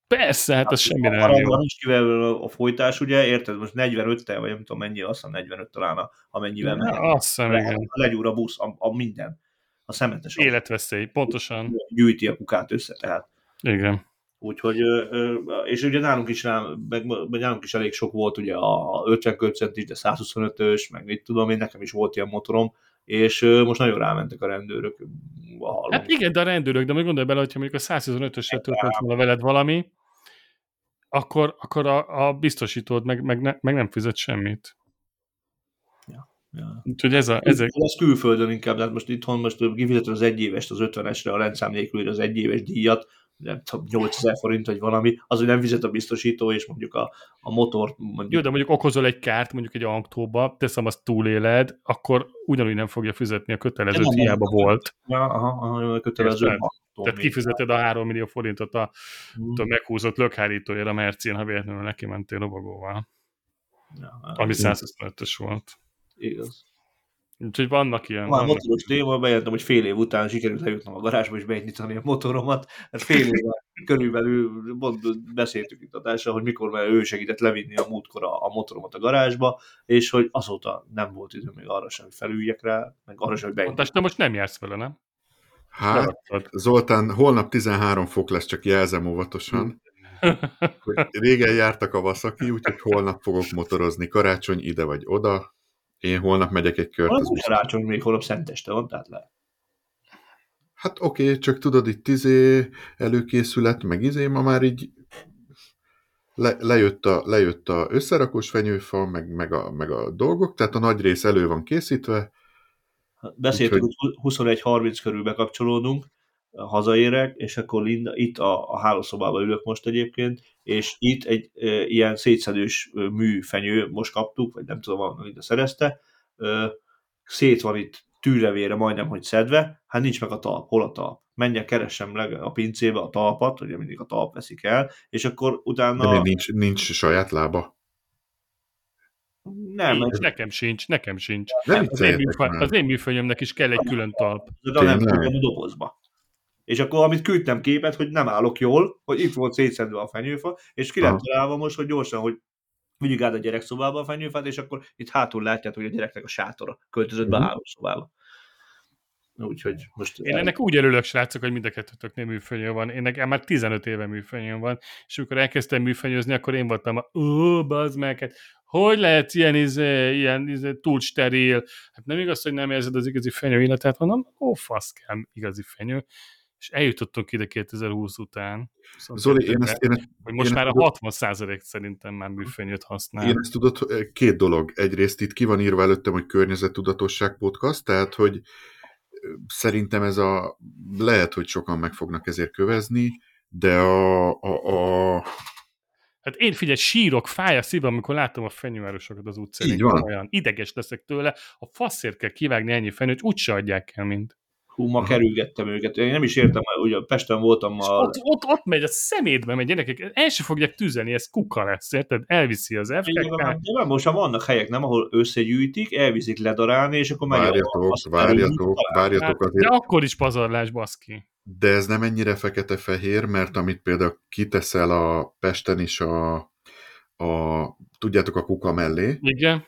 Persze, hát, hát az semmi nem jó.
Nincs kivel a folytás, ugye, érted? Most 45-tel, vagy nem tudom mennyi, azt hiszem 45 talán, amennyivel
ja, megy. Azt hiszem, igen.
Legyúr a busz, a, a minden. A szemetes
Életveszély, pontosan.
Gyűjti a kukát össze, tehát.
Igen.
Úgyhogy, és ugye nálunk is, meg, meg nálunk is elég sok volt ugye a 50 kötcent is, de 125-ös, meg mit tudom én, nekem is volt ilyen motorom, és most nagyon rámentek a rendőrök.
A hát igen, de a rendőrök, de még gondolj bele, hogyha mondjuk a 125-ösre történt volna veled valami, akkor, akkor a, a biztosítód meg, meg, ne, meg nem fizet semmit.
Ja.
Úgyhogy ez a... Ez,
ez külföldön inkább, tehát most itthon most kifizeted az egyéves, az 50-esre a rendszám nélkül az egyéves díjat, nem tudom, 8000 forint, vagy valami, az, hogy nem fizet a biztosító, és mondjuk a, a motor... Mondjuk...
Jó, de mondjuk okozol egy kárt, mondjuk egy autóba, teszem, azt túléled, akkor ugyanúgy nem fogja fizetni a kötelező, nem, hiába nem, volt.
Ja, aha, aha, a kötelező.
Tehát kifizeted a 3 millió forintot a, hmm. a meghúzott lökhárítóért a Mercén, ha véletlenül neki mentél lovagóval. Ja, ami 125-ös volt.
Igaz.
Úgyhogy vannak ilyen.
Van motoros téma, bejelentem, hogy fél év után sikerült eljutnom a garázsba és beindítani a motoromat. Hát fél év körülbelül mond, beszéltük itt adással, hogy mikor már ő segített levinni a múltkor a, a motoromat a garázsba, és hogy azóta nem volt idő még arra sem, hogy felüljek rá, meg arra sem, hogy beindítsam.
De most nem jársz vele, nem?
Hát, Zoltán, holnap 13 fok lesz, csak jelzem óvatosan. hogy régen jártak a vaszaki, úgyhogy holnap fogok motorozni. Karácsony ide vagy oda, én holnap megyek egy kört.
Az karácsony még holnap szenteste van, tehát le.
Hát oké, okay, csak tudod, itt izé előkészület, meg izé, ma már így le, lejött, a, lejött a összerakós fenyőfa, meg, meg, a, meg a dolgok, tehát a nagy rész elő van készítve.
Beszéltük, hogy 21-30 körül bekapcsolódunk, hazaérek, és akkor Linda, itt a, a hálószobában ülök most egyébként, és itt egy e, ilyen szétszedős műfenyő, most kaptuk, vagy nem tudom, van, Linda szerezte, e, szét van itt tűrevére majdnem, hogy szedve, hát nincs meg a talp, hol a talp? Menjek, keressem a pincébe a talpat, ugye mindig a talp veszik el, és akkor utána...
De nincs, nincs saját lába?
Nem, nincs, nekem sincs, nekem sincs. Nem az, én műfaj, az én műfajomnak is kell egy külön talp.
De nem a dobozba. És akkor, amit küldtem képet, hogy nem állok jól, hogy itt volt szétszedve a fenyőfa, és ki lett találva most, hogy gyorsan, hogy vigyük át a gyerekszobába a fenyőfát, és akkor itt hátul látjátok, hogy a gyereknek a sátora költözött be a mhm. hálószobába. Úgyhogy most...
Én el... ennek úgy örülök, srácok, hogy mind a kettőtök műfenyő van. Én nekem már 15 éve műfenyőm van, és amikor elkezdtem műfenyőzni, akkor én voltam a ó, bazd meg, hát hogy lehet ilyen, izé, ilyen izé, túl steril? Hát nem igaz, hogy nem érzed az igazi fenyő illetát, hanem ó, fasz kell igazi fenyő és eljutottunk ide 2020 után.
Szóval Zoli, én ezt, én ezt,
hogy most
én
már a 60 százalék szerintem már műfenyőt használ.
Én ezt tudod, két dolog. Egyrészt itt ki van írva előttem, hogy környezettudatosság podcast, tehát, hogy szerintem ez a, lehet, hogy sokan meg fognak ezért kövezni, de a, a, a
Hát én figyelj, sírok, fáj a szívem, amikor látom a fenyővárosokat az utcán.
Így van.
Olyan ideges leszek tőle, a faszért kell kivágni ennyi fenyőt, úgyse adják el, mint.
Hú, ma kerülgettem őket. Én nem is értem, hogy a Pesten voltam
a... Ott, ott, ott megy, a szemétbe megy, gyerekek, el se fogják tűzeni, ez kuka lesz, érted? Elviszi az FKK.
De most már vannak helyek, nem, ahol összegyűjtik, elviszik ledarálni, és akkor megy
Várjatok, a, várjatok, várjatok hát,
azért. De akkor is pazarlás, baszki.
De ez nem ennyire fekete-fehér, mert amit például kiteszel a Pesten is a, a tudjátok, a kuka mellé.
Igen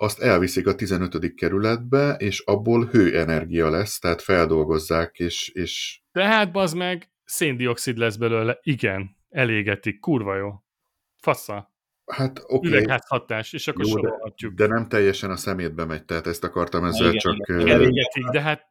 azt elviszik a 15. kerületbe, és abból hőenergia lesz, tehát feldolgozzák, és... és...
Tehát, bazd meg, széndiokszid lesz belőle. Igen, elégetik, kurva jó. Fassa.
Hát oké.
Okay. Üvegházhatás, és akkor Jó,
sorolhatjuk. De, de nem teljesen a szemétbe megy, tehát ezt akartam ezzel igen, csak...
Igen, elégetik, de hát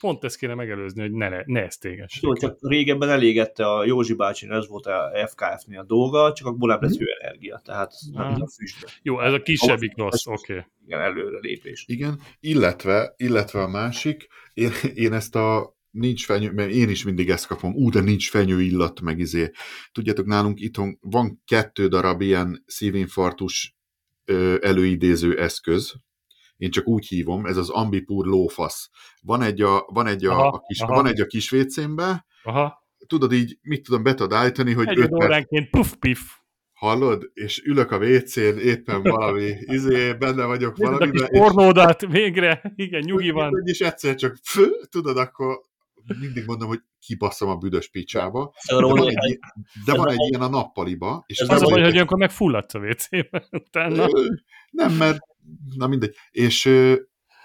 pont ezt kéne megelőzni, hogy ne, ne ezt égessék.
Jó, csak régebben elégette a Józsi bácsi, ez volt a FKF-nél a dolga, csak abból nem lesz hmm. hőenergia, tehát nem a füstbe.
Jó, ez a kisebbik rossz, oké. Okay.
Igen, előre lépés.
Igen, illetve, illetve a másik, én, én ezt a nincs fenyő, mert én is mindig ezt kapom, ú, de nincs fenyő illat, meg izé. Tudjátok, nálunk itthon van kettő darab ilyen szívinfarktus előidéző eszköz, én csak úgy hívom, ez az Ambipur lófasz. Van egy a, van egy a, aha, a kis, aha. van egy a kis vécémbe, aha. tudod így, mit tudom, be tudod állítani, hogy
egy óránként puff-piff.
Hallod? És ülök a WC-n, éppen valami, izé, benne vagyok valami.
A kis pornódat, végre, igen, nyugi van.
És egyszer csak, fő, tudod, akkor mindig mondom, hogy kibasszom a büdös picsába. De van egy, de van egy ilyen a nappaliba.
És az, az a baj, hogy akkor meg fulladsz a WC-ben
utána. Nem, mert na mindegy. És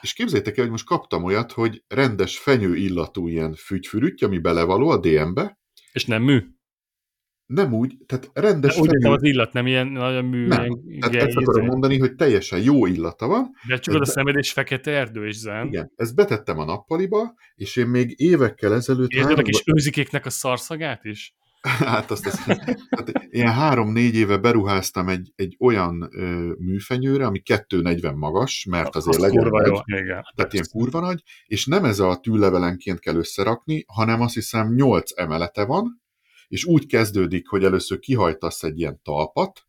és képzeljétek el, hogy most kaptam olyat, hogy rendes fenyő illatú ilyen fügyfürüty, ami belevaló a DM-be.
És nem mű?
Nem úgy, tehát rendes
Úgy fenyő... az illat nem ilyen nagyon mű.
Nem, ilyen, tehát ezt akarom mondani, hogy teljesen jó illata van.
De csak a szemed és fekete erdő és zen.
Igen, ezt betettem a nappaliba, és én még évekkel ezelőtt...
Érted a kis őzikéknek a szarszagát is?
Hát azt, azt hát ilyen három-négy éve beruháztam egy, egy olyan ö, műfenyőre, ami 2,40 magas, mert azért az legyen nagy,
igen.
tehát ilyen kurva nagy, és nem ez a tűlevelenként kell összerakni, hanem azt hiszem 8 emelete van, és úgy kezdődik, hogy először kihajtasz egy ilyen talpat,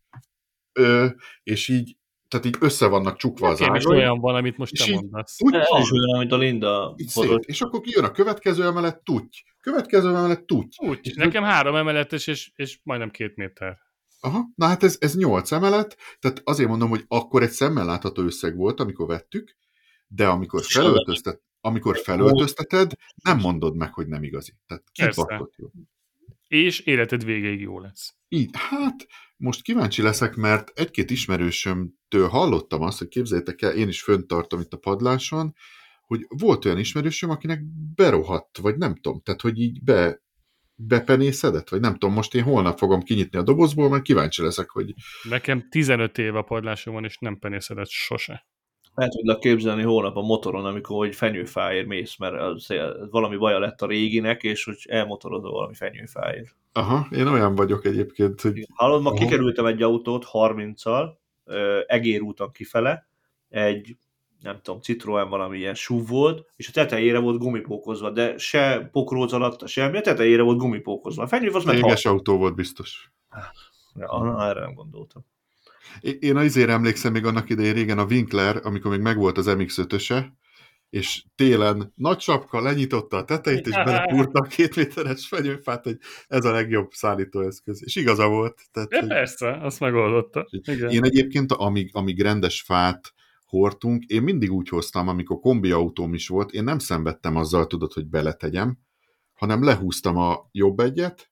ö, és így tehát így össze vannak csukva az ágai.
is olyan van, amit most te mondasz.
Úgy, ez is olyan, amit a Linda
szét, És akkor kijön a következő emelet, tudj. Következő emelet, tudj.
Úgy. Nekem három emeletes, és, és majdnem két méter.
Aha, na hát ez, ez nyolc emelet, tehát azért mondom, hogy akkor egy szemmel látható összeg volt, amikor vettük, de amikor felöltöztet, amikor felöltözteted, nem mondod meg, hogy nem igazi. Tehát kibakott jó.
És életed végéig jó lesz.
Így, hát most kíváncsi leszek, mert egy-két ismerősömtől hallottam azt, hogy képzeljétek el, én is fönt tartom itt a padláson, hogy volt olyan ismerősöm, akinek berohadt, vagy nem tudom, tehát hogy így be, bepenészedett, vagy nem tudom, most én holnap fogom kinyitni a dobozból, mert kíváncsi leszek, hogy...
Nekem 15 év a padlásom van, és nem penészedett sose.
El tudlak képzelni hónap a motoron, amikor hogy fenyőfáért mész, mert az, valami baja lett a réginek, és hogy elmotorozol valami fenyőfáért.
Aha, én olyan vagyok egyébként, hogy...
Hallod, ma Aha. kikerültem egy autót 30-al, Egér úton kifele, egy nem tudom, Citroen valami ilyen SUV volt, és a tetejére volt gumipókozva, de se pokróz alatt, semmi, a tetejére volt gumipókozva. A fenyő az meg
autó volt biztos.
Ja, erre nem gondoltam.
Én azért emlékszem még annak idején régen a Winkler, amikor még megvolt az MX-5-öse, és télen nagy sapka lenyitotta a tetejét, és belepúrta a két méteres fenyőfát, hogy ez a legjobb szállítóeszköz. És igaza volt.
Tehát, ja, hogy... persze, azt megoldotta.
Igen. Én egyébként, amíg, amíg rendes fát hordtunk, én mindig úgy hoztam, amikor kombi autóm is volt, én nem szenvedtem azzal, tudod, hogy beletegyem, hanem lehúztam a jobb egyet,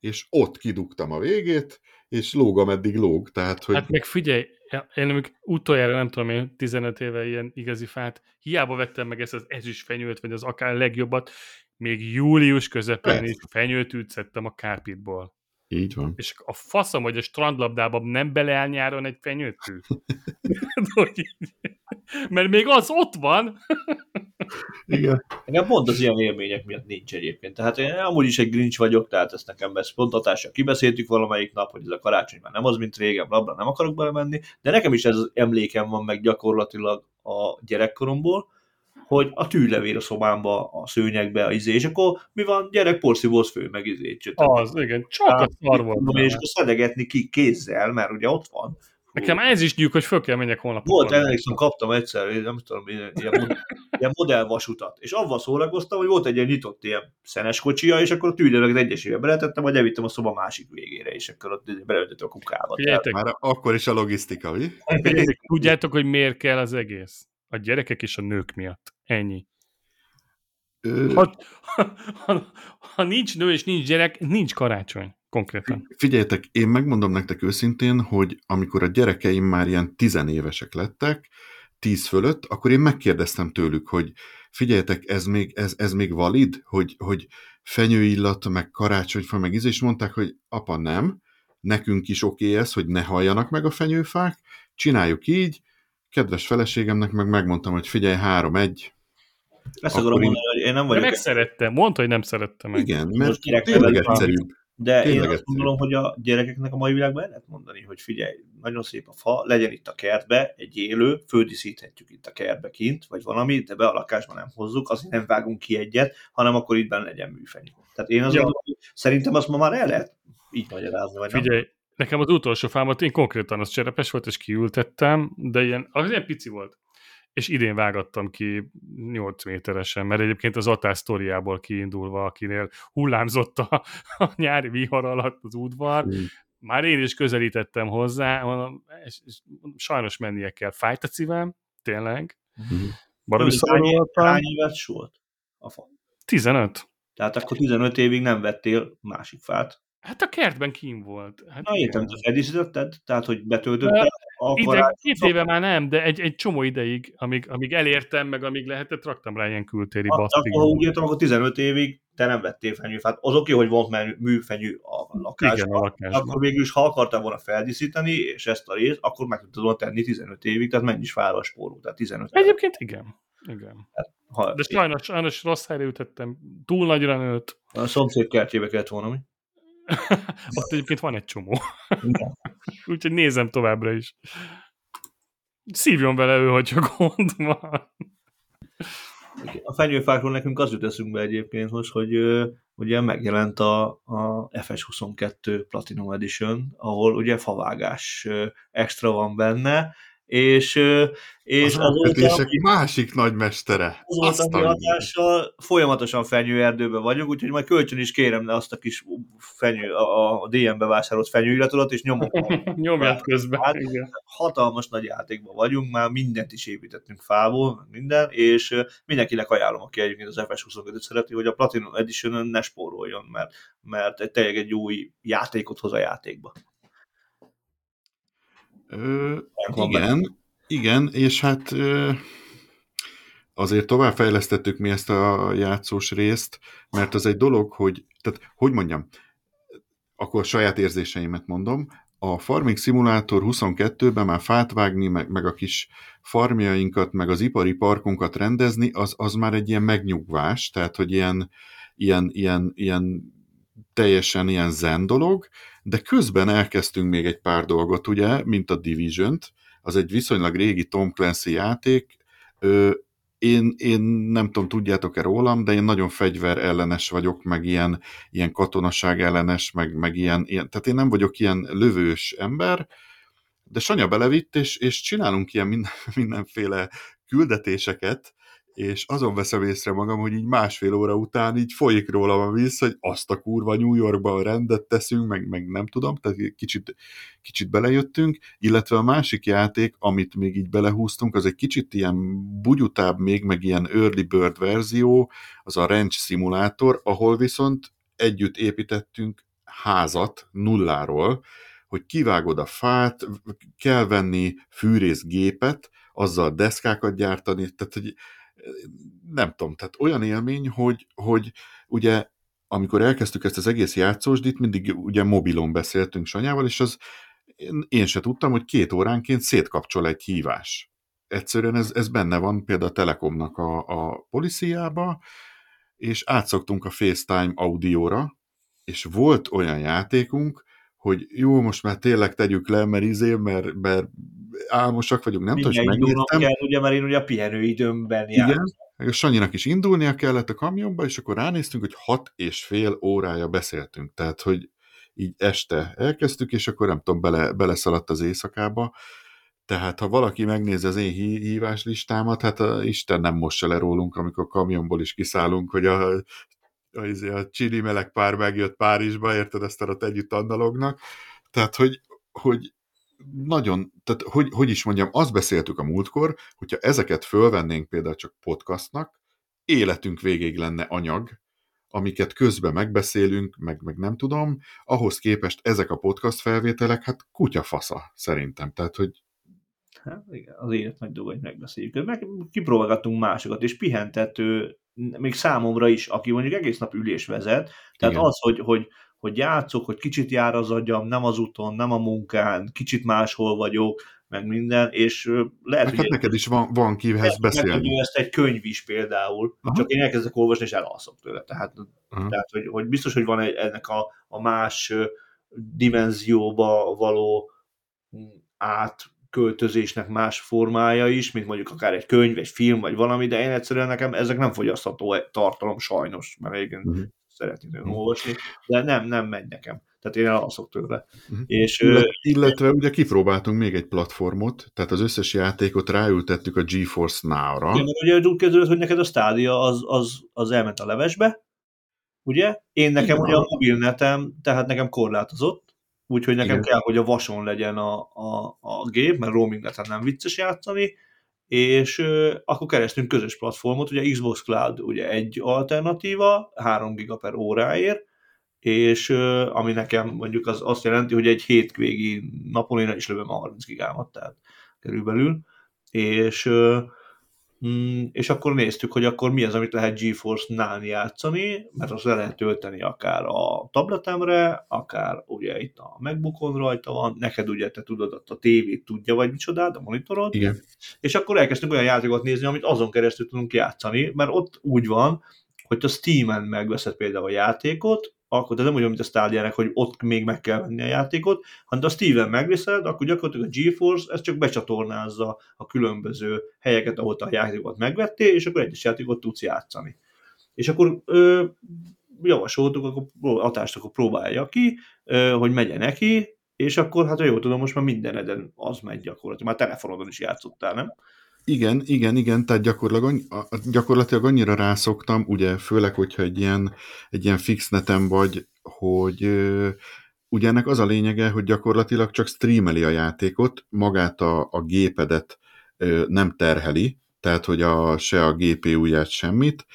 és ott kidugtam a végét, és lóg, ameddig lóg. Tehát, hogy...
Hát meg figyelj, én még utoljára nem tudom én 15 éve ilyen igazi fát, hiába vettem meg ezt az ezüst fenyőt, vagy az akár legjobbat, még július közepén is fenyőt ütszettem a kárpitból.
Így van.
És a faszom, hogy a strandlabdában nem beleáll nyáron egy fenyőtű. Mert még az ott van.
Igen.
Nekem pont az ilyen élmények miatt nincs egyébként. Tehát én amúgy is egy grincs vagyok, tehát ezt nekem ezt pontatással kibeszéltük valamelyik nap, hogy ez a karácsony már nem az, mint régen, blabla, nem akarok belemenni, de nekem is ez az emlékem van meg gyakorlatilag a gyerekkoromból, hogy a tűlevél a szobámba, a szőnyegbe, a izé, és akkor mi van, gyerek porszívóz fő, meg izé.
Az, igen, csak a szar volt.
És akkor szedegetni ki kézzel, mert ugye ott van.
Nekem ez is nyújt, hogy föl kell menjek holnap.
Volt, emlékszem, kaptam egyszer, nem tudom, ilyen, ilyen, modellvasutat, és avval szórakoztam, hogy volt egy ilyen nyitott ilyen szenes kocsia, és akkor a tűlőleg egyesével beletettem, vagy elvittem a szoba másik végére, és akkor ott beleöltöttem a kukába.
Tehát... Már akkor is a logisztika, mi?
Tudjátok, hogy miért kell az egész? A gyerekek és a nők miatt. Ennyi. Ha, ha, ha, ha nincs nő és nincs gyerek, nincs karácsony konkrétan.
Figyeljetek, én megmondom nektek őszintén, hogy amikor a gyerekeim már ilyen tizenévesek lettek, tíz fölött, akkor én megkérdeztem tőlük, hogy figyeljetek, ez még, ez, ez még valid, hogy, hogy fenyőillat, meg karácsonyfa, meg íz, és mondták, hogy apa nem, nekünk is oké okay ez, hogy ne halljanak meg a fenyőfák, csináljuk így, kedves feleségemnek meg megmondtam, hogy figyelj, három, egy,
ezt akarom mondani, hogy én nem vagyok...
De megszerettem, mondta, hogy nem szerette meg.
Igen, mert tényleg egyszerűbb.
De Tényleg én azt gondolom, hogy a gyerekeknek a mai világban el lehet mondani, hogy figyelj, nagyon szép a fa, legyen itt a kertbe egy élő, földíszíthetjük itt a kertbe kint, vagy valami, de be a lakásban nem hozzuk, azért nem vágunk ki egyet, hanem akkor itt benne legyen műfenyő. Tehát én azt ja. gondolom, hogy szerintem azt ma már el lehet így magyarázni, vagy
Figyelj, nem? nekem az utolsó fámat, én konkrétan az cserepes volt, és kiültettem, de ilyen, az ilyen pici volt és idén vágattam ki 8 méteresen, mert egyébként az Atás sztoriából kiindulva, akinél hullámzott a, a nyári vihar alatt az udvar, mm. már én is közelítettem hozzá, mondom, és, és sajnos mennie kell. Fájt a szívem, tényleg. Mm.
Baromi hány, hány éves volt a fa?
15.
Tehát akkor 15 évig nem vettél másik fát.
Hát a kertben kín volt. Hát
Na értem, te feldíszítetted? Tehát, hogy betöltötted? A
Ide, két éve már nem, de egy, egy csomó ideig, amíg, amíg elértem, meg amíg lehetett, raktam rá ilyen kültéri
Hát,
basztig.
akkor, úgy értem, akkor 15 évig te nem vettél fenyőfát. Az oké, hogy volt műfenyő a lakásban,
Igen, a lakásban.
akkor végül is, ha akartál volna feldíszíteni, és ezt a részt, akkor meg tudod volna tenni 15 évig, tehát mennyi is fára spóró, tehát 15 évig.
Egyébként igen. igen.
Ha,
De sajnos, sajnos rossz helyre ütettem. Túl nagyra nőtt.
a szomszéd kertjébe kellett volna, mi?
Ott egyébként van egy csomó. Úgyhogy nézem továbbra is. Szívjon vele ő, hogyha gond van.
A fenyőfákról nekünk az jut eszünkbe egyébként most, hogy ugye megjelent a, a FS22 Platinum Edition, ahol ugye favágás extra van benne, és, és
az
azóta,
másik nagymestere.
azóta
a
hatással folyamatosan fenyőerdőben vagyunk, úgyhogy majd kölcsön is kérem le azt a kis fenyő, a, a DM-be vásárolt fenyőiratodat, és nyomok.
Nyomját közben.
Hát, hatalmas nagy játékban vagyunk, már mindent is építettünk fából, minden, és mindenkinek ajánlom, aki egyébként az FS25-öt szereti, hogy a Platinum Edition-ön ne spóroljon, mert, mert egy tényleg egy új játékot hoz a játékba.
Ö, igen, igen, és hát ö, azért továbbfejlesztettük mi ezt a játszós részt, mert az egy dolog, hogy, tehát hogy mondjam, akkor a saját érzéseimet mondom, a Farming Simulator 22-ben már fát vágni, meg, meg a kis farmjainkat, meg az ipari parkunkat rendezni, az, az már egy ilyen megnyugvás, tehát hogy ilyen, ilyen, ilyen, ilyen teljesen ilyen zen dolog, de közben elkezdtünk még egy pár dolgot, ugye, mint a Division-t, az egy viszonylag régi Tom Clancy játék, én, én nem tudom, tudjátok-e rólam, de én nagyon fegyver ellenes vagyok, meg ilyen, ilyen katonaság ellenes, meg, meg ilyen, ilyen, tehát én nem vagyok ilyen lövős ember, de Sanya belevitt, és, és csinálunk ilyen minden, mindenféle küldetéseket, és azon veszem észre magam, hogy így másfél óra után így folyik rólam a víz, hogy azt a kurva New Yorkban rendet teszünk, meg, meg nem tudom, tehát kicsit, kicsit belejöttünk, illetve a másik játék, amit még így belehúztunk, az egy kicsit ilyen bugyutább még, meg ilyen early bird verzió, az a Ranch Simulator, ahol viszont együtt építettünk házat nulláról, hogy kivágod a fát, kell venni fűrészgépet, azzal deszkákat gyártani, tehát hogy nem tudom, tehát olyan élmény, hogy, hogy ugye amikor elkezdtük ezt az egész játszósdit, mindig ugye mobilon beszéltünk Sanyával, és az én, én se tudtam, hogy két óránként szétkapcsol egy hívás. Egyszerűen ez, ez benne van például a Telekomnak a, a policiába, és átszoktunk a FaceTime audióra, és volt olyan játékunk, hogy jó, most már tényleg tegyük le, mert izé, mert, mert álmosak vagyunk, nem tudom, és megnéztem.
kell, ugye, mert én ugye a pihenőidőmben
Igen,
jártam.
meg a Sanyinak is indulnia kellett a kamionba, és akkor ránéztünk, hogy hat és fél órája beszéltünk. Tehát, hogy így este elkezdtük, és akkor nem tudom, bele, beleszaladt az éjszakába. Tehát, ha valaki megnézi az én hí- hívás listámat, hát a Isten nem mossa le rólunk, amikor kamionból is kiszállunk, hogy a, a, izé, a csili meleg pár megjött Párizsba, érted, ezt ott együtt annalognak. Tehát, hogy, hogy nagyon, tehát hogy, hogy is mondjam, azt beszéltük a múltkor, hogyha ezeket fölvennénk például csak podcastnak, életünk végéig lenne anyag, amiket közben megbeszélünk, meg, meg nem tudom, ahhoz képest ezek a podcast felvételek, hát kutyafasza szerintem. Tehát, hogy
Hát igen, az élet nagy dolga, hogy megbeszéljük. Meg kipróbálgattunk másokat, és pihentető, még számomra is, aki mondjuk egész nap ülés vezet, tehát
Igen.
az, hogy, hogy, hogy játszok, hogy kicsit jár az agyam, nem az úton, nem a munkán, kicsit máshol vagyok, meg minden, és lehet,
meg
hogy
hát neked is van, van kihez
lehet,
beszélni.
megtudja ezt egy könyv is például,
Aha.
csak én elkezdek olvasni, és elalszok tőle. Tehát,
Aha.
tehát hogy, hogy biztos, hogy van egy, ennek a, a más dimenzióba való mm, átköltözésnek más formája is, mint mondjuk akár egy könyv, egy film, vagy valami, de én egyszerűen nekem ezek nem fogyasztható tartalom sajnos, mert
Mhm.
szeretnék nagyon
Mhm.
olvasni, de nem, nem megy nekem. Tehát én elalszok tőle.
Mhm.
És ö,
Illet, illetve ugye kipróbáltunk még egy platformot, tehát az összes játékot ráültettük a GeForce Now-ra.
Igen, mert ugye úgy kezdődött, hogy neked a stádia az, az, az elment a levesbe, ugye? Én nekem
Igen.
ugye a mobilnetem, tehát nekem korlátozott, úgyhogy nekem
Igen.
kell, hogy a vason legyen a, a, a gép, mert roaming neten nem vicces játszani, és ö, akkor kerestünk közös platformot, ugye Xbox Cloud ugye egy alternatíva, 3 giga per óráért, és ami nekem mondjuk az azt jelenti, hogy egy hétvégi napon én is lövöm a 30 gigámat, tehát körülbelül, és Mm, és akkor néztük, hogy akkor mi az, amit lehet GeForce-nál játszani, mert azt le lehet tölteni akár a tabletemre, akár ugye itt a MacBookon rajta van, neked ugye te tudod, a tévét tudja, vagy micsodát, a monitorod,
Igen.
és akkor elkezdtünk olyan játékot nézni, amit azon keresztül tudunk játszani, mert ott úgy van, hogy a Steam-en megveszed például a játékot, akkor de nem úgy, mint a stadia hogy ott még meg kell venni a játékot, hanem a Steven megviszed, akkor gyakorlatilag a GeForce ez csak becsatornázza a különböző helyeket, ahol a játékot megvettél, és akkor egyes játékot tudsz játszani. És akkor ö, javasoltuk, akkor atást akkor próbálja ki, ö, hogy megye neki, és akkor hát jól tudom, most már mindeneden az megy gyakorlatilag, már telefonodon is játszottál, nem?
Igen, igen, igen, tehát gyakorlatilag, gyakorlatilag annyira rászoktam, ugye főleg, hogyha egy ilyen, egy ilyen fix neten vagy, hogy ugye ennek az a lényege, hogy gyakorlatilag csak streameli a játékot, magát a, a gépedet nem terheli, tehát hogy a, se a GPU-ját, semmit,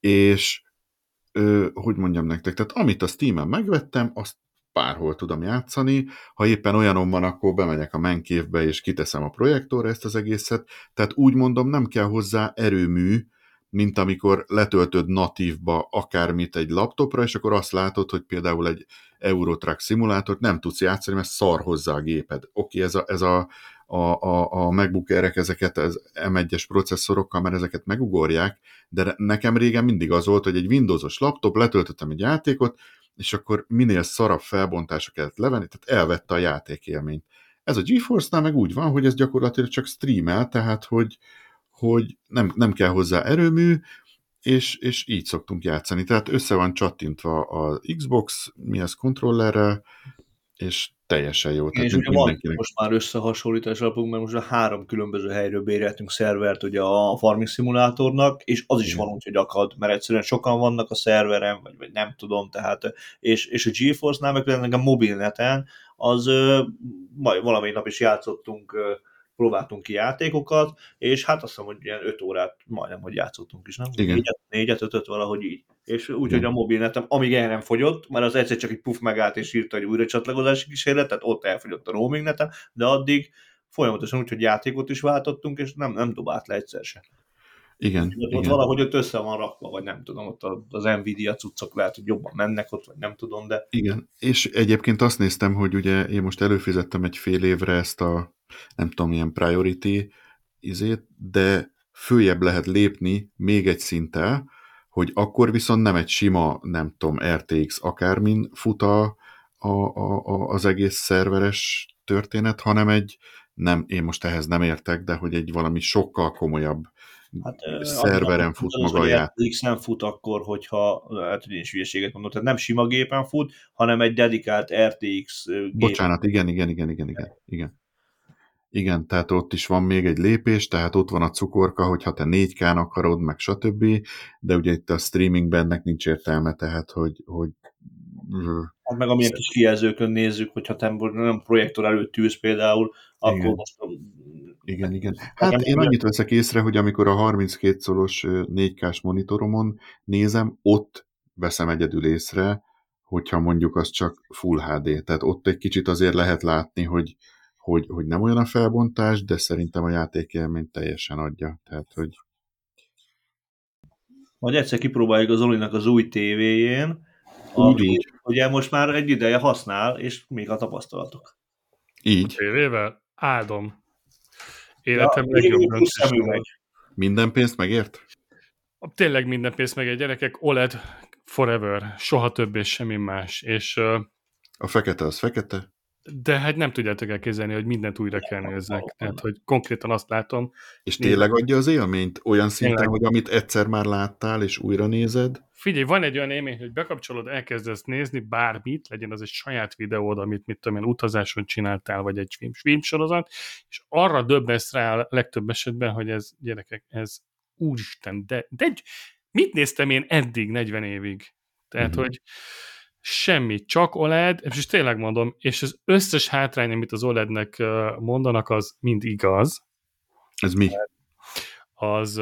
és hogy mondjam nektek, tehát amit a Steam-en megvettem, azt bárhol tudom játszani. Ha éppen olyanom van, akkor bemegyek a menkévbe, és kiteszem a projektorra ezt az egészet. Tehát úgy mondom, nem kell hozzá erőmű, mint amikor letöltöd natívba akármit egy laptopra, és akkor azt látod, hogy például egy Eurotrack szimulátort nem tudsz játszani, mert szar hozzá a géped. Oké, ez a, ez a, a, a, a MacBook Air-ek ezeket az M1-es processzorokkal, mert ezeket megugorják, de nekem régen mindig az volt, hogy egy Windowsos laptop, letöltöttem egy játékot, és akkor minél szarabb felbontásra kellett levenni, tehát elvette a játékélményt. Ez a GeForce-nál meg úgy van, hogy ez gyakorlatilag csak streamel, tehát hogy, hogy nem, nem kell hozzá erőmű, és, és így szoktunk játszani. Tehát össze van csattintva az Xbox, mi az kontrollerrel, és teljesen jó.
Tehát és ugye van most már összehasonlítás alapunk, mert most a három különböző helyről béreltünk szervert ugye a Farming Simulátornak, és az is van úgy, hogy akad, mert egyszerűen sokan vannak a szerveren, vagy, vagy nem tudom, tehát, és, és a GeForce-nál, meg például a mobilneten, az majd valamelyik nap is játszottunk próbáltunk ki játékokat, és hát azt hiszem, hogy ilyen 5 órát majdnem, hogy játszottunk is, nem?
Igen.
Négyet, négyet ötöt valahogy így. És úgy, hogy a mobilnetem, amíg el nem fogyott, mert az egyszer csak egy puff megállt és írta, hogy újra csatlakozási kísérlet, tehát ott elfogyott a roaming netem, de addig folyamatosan úgy, hogy játékot is váltottunk, és nem, nem dobált le egyszer se.
Igen.
Ott,
igen.
ott valahogy ott össze van rakva, vagy nem tudom, ott az Nvidia cuccok lehet, hogy jobban mennek ott, vagy nem tudom, de...
Igen, és egyébként azt néztem, hogy ugye én most előfizettem egy fél évre ezt a, nem tudom, ilyen priority izét, de följebb lehet lépni még egy szinttel, hogy akkor viszont nem egy sima, nem tudom, RTX akármin fut a, a, a, az egész szerveres történet, hanem egy, nem, én most ehhez nem értek, de hogy egy valami sokkal komolyabb hát, szerveren fut maga a
játék. nem fut akkor, hogyha, hát én is hülyeséget mondom, tehát nem sima gépen fut, hanem egy dedikált RTX
gép. Bocsánat, igen, igen, igen, igen, igen, igen. Igen, tehát ott is van még egy lépés, tehát ott van a cukorka, hogyha te 4K-n akarod, meg stb., de ugye itt a streamingben ennek nincs értelme, tehát hogy, hogy
Hát meg amilyen kis kijelzőkön nézzük, hogyha te nem projektor előtt ülsz például, akkor igen. most...
Igen, igen. Hát én annyit veszek észre, hogy amikor a 32 szolos 4K-s monitoromon nézem, ott veszem egyedül észre, hogyha mondjuk az csak Full HD. Tehát ott egy kicsit azért lehet látni, hogy, hogy, hogy nem olyan a felbontás, de szerintem a játékélmény teljesen adja. Tehát, hogy...
Majd egyszer kipróbáljuk az Olinak az új tévéjén, úgy, ami, úgy. ugye most már egy ideje használ, és még a tapasztalatok.
Így.
Tévével? Áldom. Életem ja, legjobb döntés.
Minden pénzt megért?
Tényleg minden pénzt megért. Gyerekek, OLED forever. Soha több és semmi más. És, uh,
a fekete az fekete?
De hát nem tudjátok elképzelni, hogy mindent újra kell nézzek. Tehát, hogy konkrétan azt látom.
És tényleg adja az élményt? Olyan szinten, tényleg. hogy amit egyszer már láttál, és újra nézed?
Figyelj, van egy olyan élmény, hogy bekapcsolod, elkezdesz nézni bármit, legyen az egy saját videód, amit mit tudom én, utazáson csináltál, vagy egy film, filmsorozat, és arra döbbensz rá a legtöbb esetben, hogy ez, gyerekek, ez úristen, de, de mit néztem én eddig 40 évig? Tehát, mm-hmm. hogy semmi, csak OLED, és tényleg mondom, és az összes hátrány, amit az OLED-nek mondanak, az mind igaz.
Ez mi?
Az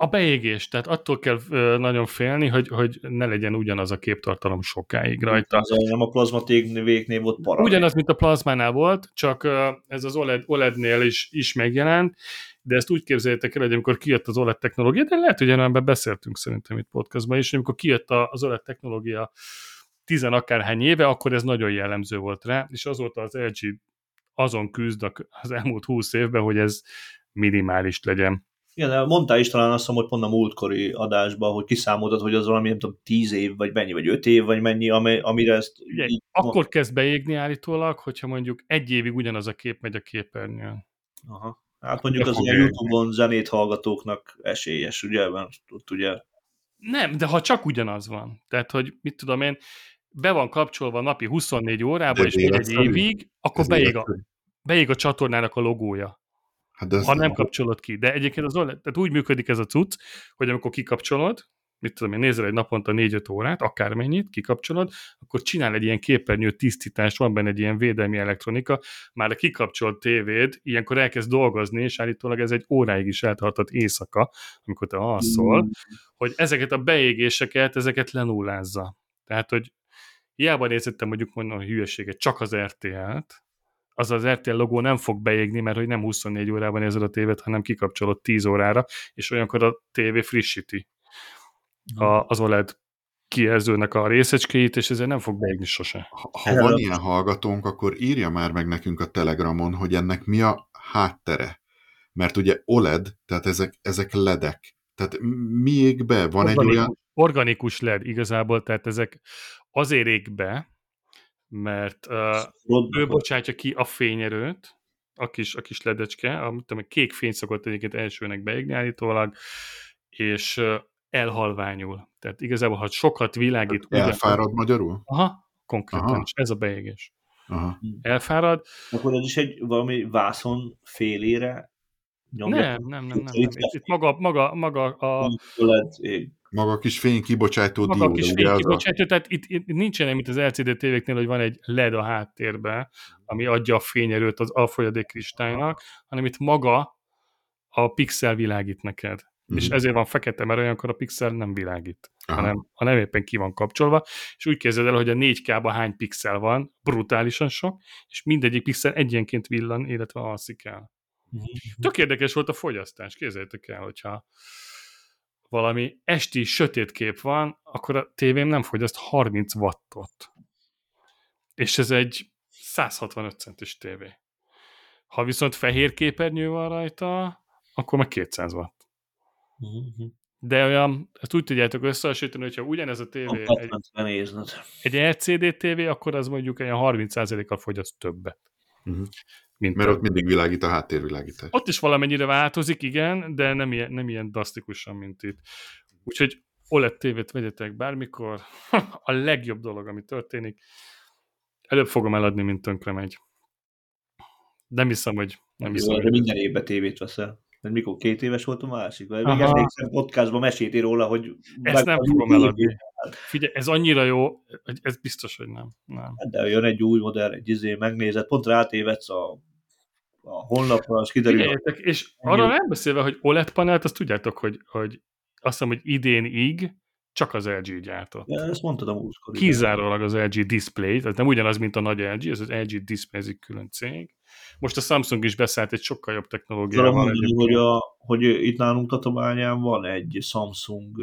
A beégés, tehát attól kell nagyon félni, hogy, hogy ne legyen ugyanaz a képtartalom sokáig rajta.
Az nem a plazma végnél volt para.
Ugyanaz, mint a plazmánál volt, csak ez az OLED, OLED-nél is, is megjelent, de ezt úgy képzeljétek el, hogy amikor kijött az OLED technológia, de lehet, hogy ebben beszéltünk szerintem itt podcastban is, amikor kijött az OLED technológia tizen akárhány éve, akkor ez nagyon jellemző volt rá, és azóta az LG azon küzd az elmúlt húsz évben, hogy ez minimális legyen.
Igen, mondtál is talán azt hogy pont a múltkori adásban, hogy kiszámoltad, hogy az valami, nem tudom, tíz év, vagy mennyi, vagy öt év, vagy mennyi, amire ezt...
Ugye, így akkor kezd beégni állítólag, hogyha mondjuk egy évig ugyanaz a kép megy a képernyőn.
Aha. Hát mondjuk az a Youtube-on zenét hallgatóknak esélyes, ugye? Mert ott ugye...
Nem, de ha csak ugyanaz van. Tehát, hogy mit tudom én, be van kapcsolva napi 24 órában, és még egy évig, akkor beég a, beég a csatornának a logója. Hát ha nem kapcsolod ki. De egyébként az tehát úgy működik ez a cucc, hogy amikor kikapcsolod, mit tudom én, nézel egy naponta 4-5 órát, akármennyit, kikapcsolod, akkor csinál egy ilyen képernyő tisztítást, van benne egy ilyen védelmi elektronika, már a kikapcsolt tévéd ilyenkor elkezd dolgozni, és állítólag ez egy óráig is eltartott éjszaka, amikor te alszol, mm. hogy ezeket a beégéseket, ezeket lenullázza. Tehát, hogy hiába nézettem mondjuk mondom a hülyeséget, csak az RTL-t, az az RTL logó nem fog beégni, mert hogy nem 24 órában nézed a tévét, hanem kikapcsolod 10 órára, és olyankor a tévé frissíti a, az OLED kijelzőnek a részecskéit, és ezért nem fog beégni sose.
Ha, ha van ilyen hallgatónk, akkor írja már meg nekünk a Telegramon, hogy ennek mi a háttere. Mert ugye OLED, tehát ezek, ezek ledek. Tehát mi ég be? Van
organikus,
egy olyan...
Organikus LED igazából, tehát ezek azért ég be, mert uh, ő bocsátja ki a fényerőt, a kis, a kis ledecske, a, tudom, kék fény szokott egyébként elsőnek beégni állítólag, és uh, elhalványul. Tehát igazából, ha sokat világít...
Elfárad ugye, magyarul?
Aha, konkrétan, Aha. és ez a beégés. Aha. Elfárad.
Akkor ez is egy valami vászon félére
nyomja? Nem, nem, nem, nem. nem. Itt, itt maga, maga, maga a...
Maga a kis fénykibocsátó
Maga dióda, a kis fénykibocsátó, tehát itt, itt nincsen mint az LCD tévéknél, hogy van egy LED a háttérben, ami adja a fényerőt az alfolyadék kristálynak, hanem itt maga a pixel világít neked. Mm. És ezért van fekete, mert olyankor a pixel nem világít, Aha. hanem a nem éppen ki van kapcsolva, és úgy képzeld el, hogy a 4K-ban hány pixel van, brutálisan sok, és mindegyik pixel egyenként villan, illetve alszik el. Mm. Tök érdekes volt a fogyasztás, képzeljétek el, hogyha valami esti sötét kép van, akkor a tévém nem fogyaszt 30 wattot. És ez egy 165 centis tévé. Ha viszont fehér képernyő van rajta, akkor meg 200 watt. Uh-huh. De olyan, ezt úgy tudjátok összehasonlítani, hogyha ugyanez a tévé egy, egy LCD tévé, akkor az mondjuk olyan 30%-kal fogyaszt többet. Uh-huh.
Mint Mert ott mindig világít a háttérvilágítás.
Ott is valamennyire változik, igen, de nem ilyen, nem ilyen drasztikusan, mint itt. Úgyhogy OLED tévét vegyetek bármikor. a legjobb dolog, ami történik. Előbb fogom eladni, mint tönkre megy. Nem hiszem, hogy nem hiszem.
Hogy minden évben tévét veszel. Mert mikor két éves volt a másik? Vagy még emlékszem, podcastban meséltél róla, hogy...
Ezt nem fogom eladni. Figyelj, ez annyira jó, ez biztos, hogy nem. nem.
Hát de jön egy új modell, egy izé, megnézed, pont rátévedsz a, a honlapra, az kiderül.
Figyeljetek, és arra nem beszélve, hogy OLED panelt, azt tudjátok, hogy, hogy azt hiszem, hogy idénig csak az LG gyártott.
Ja, ezt mondtad a múltkor.
Kizárólag az LG Display, tehát nem ugyanaz, mint a nagy LG, ez az LG Display, ez egy külön cég. Most a Samsung is beszállt egy sokkal jobb technológiával.
Mondani, hogy, a, hogy itt nálunk Tatabányán van egy Samsung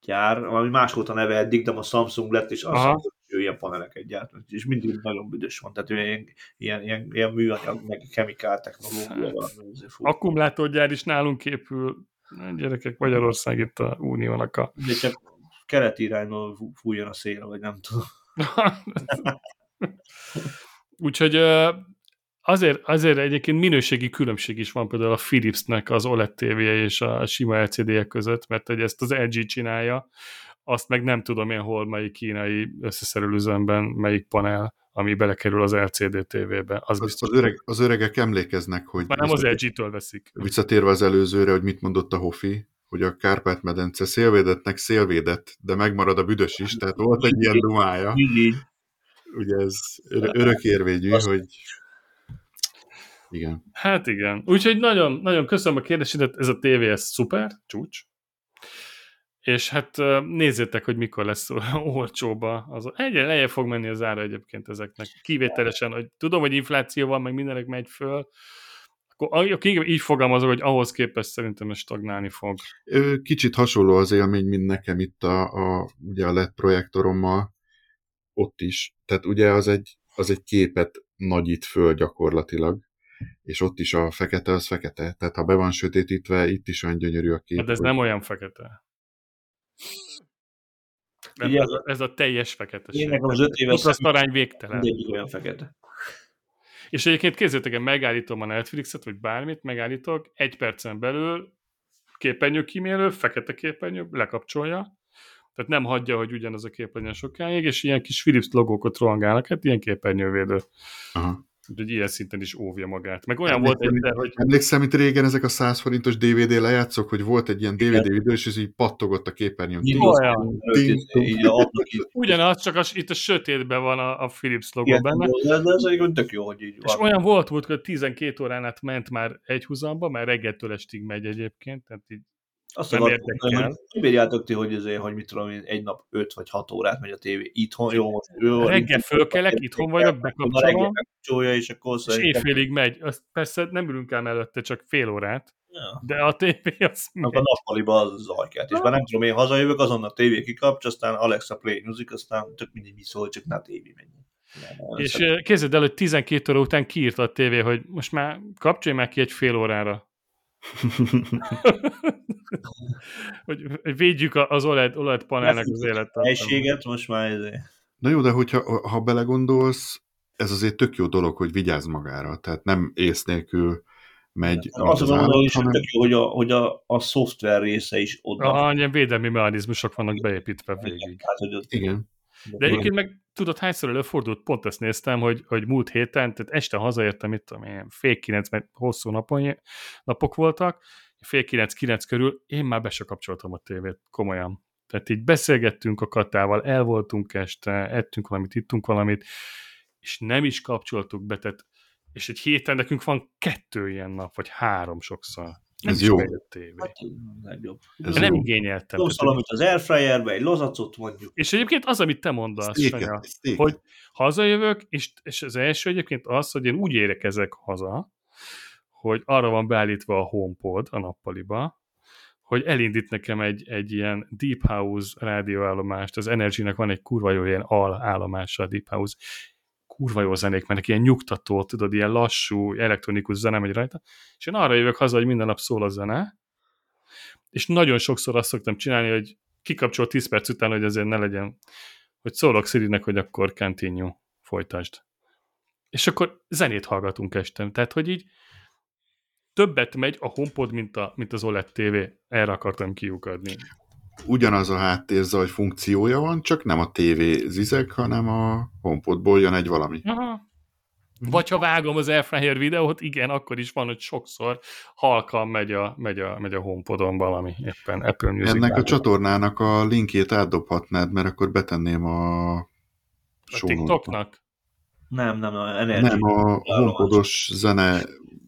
gyár, ami máskor a neve eddig, de a Samsung lett, és azt hogy ilyen paneleket gyárt, és mindig nagyon büdös van, tehát ilyen, ilyen, ilyen, ilyen műanyag, meg kemikál technológia van.
Akkumulátorgyár is nálunk épül, gyerekek, Magyarország itt a uniónak a...
De csak keleti irányból fújjon a szél, vagy nem tudom.
Úgyhogy azért, azért egyébként minőségi különbség is van például a Philipsnek az OLED tv és a sima LCD-ek között, mert hogy ezt az LG csinálja, azt meg nem tudom én hol, melyik kínai összeszerelőzőmben, melyik panel, ami belekerül az LCD TV-be.
Az, az, az, öreg, az öregek emlékeznek, hogy...
Már nem az LG-től veszik.
Visszatérve az előzőre, hogy mit mondott a Hofi, hogy a Kárpát-medence szélvédetnek szélvédett, de megmarad a büdös is, tehát volt egy ilyen dumája. Ugye ez örökérvényű, hogy igen.
Hát igen. Úgyhogy nagyon, nagyon köszönöm a kérdésedet, ez a tévé, ez szuper, csúcs, És hát nézzétek, hogy mikor lesz olcsóba. Az, egyre lejjebb fog menni az ára egyébként ezeknek. Kivételesen, hogy tudom, hogy infláció van, meg mindenek megy föl, akkor így fogalmazok, hogy ahhoz képest szerintem ez stagnálni fog.
Kicsit hasonló az élmény, mint nekem itt a, a, ugye a LED projektorommal, ott is. Tehát ugye az egy, az egy képet nagyít föl gyakorlatilag, és ott is a fekete az fekete. Tehát ha be van sötétítve, itt is olyan gyönyörű a kép.
Hát ez hogy... nem olyan fekete. Nem, ez, a, ez a teljes fekete.
Én az öt éves
az arány végtelen.
Mindegyik olyan fekete.
És egyébként kézzétek el, megállítom a Netflixet, vagy bármit, megállítok, egy percen belül képernyő kímélő, fekete képernyő, lekapcsolja, tehát nem hagyja, hogy ugyanaz a képernyő sokáig, és ilyen kis Philips logókat rohangálnak, hát ilyen képernyővédő. Aha. Úgyhogy ilyen szinten is óvja magát. Meg olyan
Emlékszem,
volt egy, hogy...
Emlékszem, itt régen ezek a 100 forintos DVD lejátszok, hogy volt egy ilyen DVD videó, és ez így pattogott a képernyőn.
Ugyanaz, csak az, itt a sötétben van a, a Philips logó Igen, benne.
De ez egy tök jó, hogy így
van. És olyan volt, volt, hogy 12 órán át ment már egy húzamba, mert reggeltől estig megy egyébként, tehát így
azt nem érdekel. Hogy bírjátok ti, hogy, azért, hogy mit tudom én, egy nap 5 vagy 6 órát megy a tévé itthon, jó, most
jó. Reggel fölkelek, itthon vagyok, bekapcsolom,
és akkor
és éjfélig megy. Azt persze nem ülünk el mellette, csak fél órát. Ja. De a tévé az.
A nappaliba az zajkát. És már nem tudom, én hazajövök, azon a tévé kikapcs, aztán Alexa Play Music, aztán tök mindig mi szól, csak ne a tévé menjen.
És képzeld el, hogy 12 óra után kiírta a tévé, hogy most már kapcsolj már ki egy fél órára. hogy védjük az OLED, OLED panelnek az életet.
Helységet most már ezért.
Na jó, de hogyha ha belegondolsz, ez azért tök jó dolog, hogy vigyázz magára, tehát nem ész nélkül megy.
Azt az mondom, hogy hanem... tök jó, hogy a, hogy a, a szoftver része is oda.
Aha, ilyen védelmi mechanizmusok vannak beépítve végig. Hát,
hogy az... Igen.
De egyébként meg tudod, hányszor előfordult, pont ezt néztem, hogy, hogy múlt héten, tehát este hazaértem, itt tudom én, fél kilenc, mert hosszú napon, napok voltak, fél kilenc-kilenc körül, én már be se kapcsoltam a tévét, komolyan. Tehát így beszélgettünk a Katával, el voltunk este, ettünk valamit, ittunk valamit, és nem is kapcsoltuk be, tehát, és egy héten nekünk van kettő ilyen nap, vagy három sokszor.
Nem Ez jó.
Tévé.
Hát, legjobb.
Ez nem jó. igényeltem.
Jó valamit az airfryerbe, egy lozacot mondjuk.
És egyébként az, amit te mondasz, Sanya, hogy hazajövök, és, és az első egyébként az, hogy én úgy érekezek haza, hogy arra van beállítva a HomePod a nappaliba, hogy elindít nekem egy, egy ilyen Deep House rádióállomást, az Energy-nek van egy kurva jó ilyen al állomása a Deep House, kurva jó zenék mennek, ilyen nyugtató, tudod, ilyen lassú, elektronikus zene megy rajta, és én arra jövök haza, hogy minden nap szól a zene, és nagyon sokszor azt szoktam csinálni, hogy kikapcsol 10 perc után, hogy azért ne legyen, hogy szólok Szirinek, hogy akkor continue, folytasd. És akkor zenét hallgatunk este. Tehát, hogy így többet megy a HomePod, mint, a, mint az OLED TV. Erre akartam kiukadni.
Ugyanaz a háttérzaj funkciója van, csak nem a TV zizek, hanem a HomePodból jön egy valami.
Aha. Vagy ha vágom az Airfryer videót, igen, akkor is van, hogy sokszor halkan megy a, megy a, megy a HomePodon valami, éppen Apple Music.
Ennek a csatornának a linkjét átdobhatnád, mert akkor betenném a...
A TikToknak?
Nem, nem, a
Nem, a HomePodos zene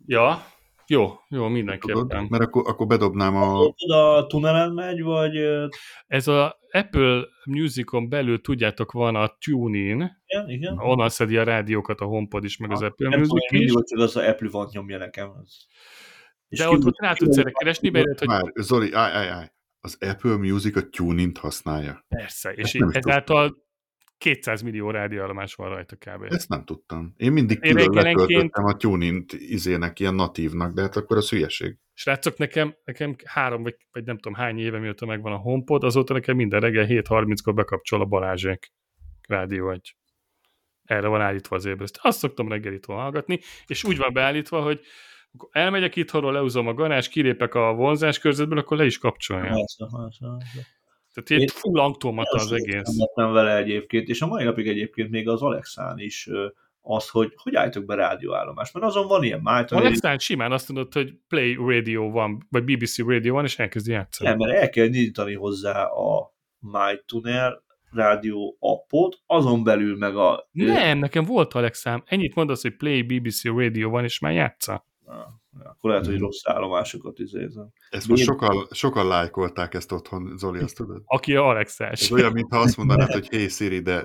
Ja, jó, jó, mindenképpen. Tudod,
mert akkor, akkor bedobnám a...
A tunelen megy, vagy...
Ez a Apple Musicon belül, tudjátok, van a TuneIn,
igen, igen.
onnan szedi a rádiókat a HomePod is, meg az Apple nem Music
is. Nem hogy az a Apple van nyomja nekem. Az.
De ott, ott rá tudsz erre keresni, mert... Hogy...
Már, Zoli, állj, állj, állj. Az Apple Music a TuneIn-t használja.
Persze, és ezáltal 200 millió rádióállomás van rajta kb.
Ezt nem tudtam. Én mindig Én külön letöltöttem a tuning izének, ilyen natívnak, de hát akkor az hülyeség.
Srácok, nekem, nekem három, vagy, vagy nem tudom hány éve, mióta megvan a HomePod, azóta nekem minden reggel 7.30-kor bekapcsol a Balázsék rádió egy. Erre van állítva az ébreszt. Azt szoktam reggel itt hallgatni, és úgy van beállítva, hogy akkor elmegyek itthonról, leúzom a garázs, kilépek a vonzás körzetből, akkor le is kapcsolja. Persze, persze, persze. Tehát egy full automata az egész.
Nem vele egyébként, és a mai napig egyébként még az Alexán is az, hogy hogy állítok be rádióállomás, mert azon van ilyen májton.
Alexán simán azt mondod, hogy Play Radio van, vagy BBC Radio van, és elkezdi játszani.
Nem, mert el kell nyitani hozzá a MyTuner rádió appot, azon belül meg a...
Nem, nekem volt Alexám. Ennyit mondasz, hogy Play BBC Radio van, és már játsza.
Akkor lehet, hogy
Mhm.
rossz állomásokat izézem.
Ezt most
Én-
sokan, sokan lájkolták ezt otthon, Zoli, azt tudod?
Aki a Alexás.
Ez olyan, mintha azt mondanád, hogy hey Siri, de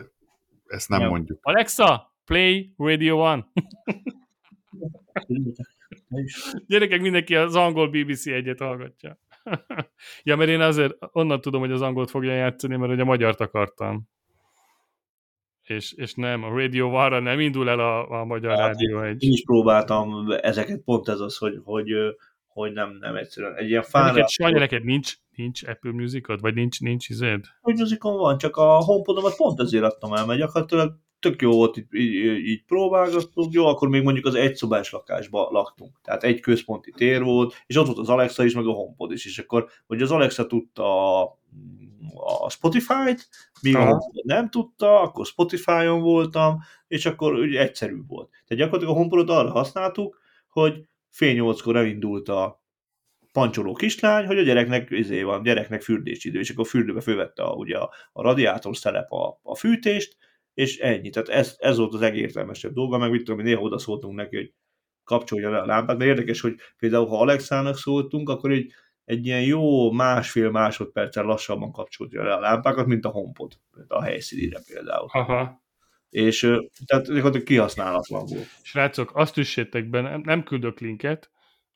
ezt nem
Nem.
mondjuk.
Alexa, play Radio One. Gyerekek, mindenki az angol BBC egyet hallgatja. ja, mert én azért onnan tudom, hogy az angolt fogja játszani, mert hogy a magyart akartam. És, és nem, a Radio One-ra nem indul el a, a magyar
Hát,
rádió egy.
Én is próbáltam ezeket, pont ez az, hogy, hogy, hogy nem, nem egyszerűen. Egy ilyen fán
Neked, Sanya, neked nincs, nincs Apple Musicod? Vagy nincs, ninc izéd?
hogy muzikon van, csak a homepodomat pont ezért adtam el, mert gyakorlatilag tök jó volt, így, így, így próbálgattunk, jó, akkor még mondjuk az egyszobás lakásban laktunk, tehát egy központi tér volt, és ott volt az Alexa is, meg a HomePod is, és akkor, hogy az Alexa tudta a, a Spotify-t, míg a. HomePod nem tudta, akkor Spotify-on voltam, és akkor ugye egyszerű volt. Tehát gyakorlatilag a HomePodot arra használtuk, hogy fél nyolckor elindult a pancsoló kislány, hogy a gyereknek, izé van, gyereknek fürdésidő, és akkor fürdőbe fölvette a, ugye a, a radiátor szelep a, a fűtést, és ennyi. Tehát ez, ez volt az legértelmesebb dolga, meg mit tudom, néha oda szóltunk neki, hogy kapcsolja le a lámpát, mert érdekes, hogy például ha Alexának szóltunk, akkor egy, egy ilyen jó másfél másodperccel lassabban kapcsolja le a lámpákat, mint a HomePod, a helyszínére például.
Aha.
És tehát gyakorlatilag kihasználatlan volt.
Srácok, azt üssétek be, nem, nem küldök linket,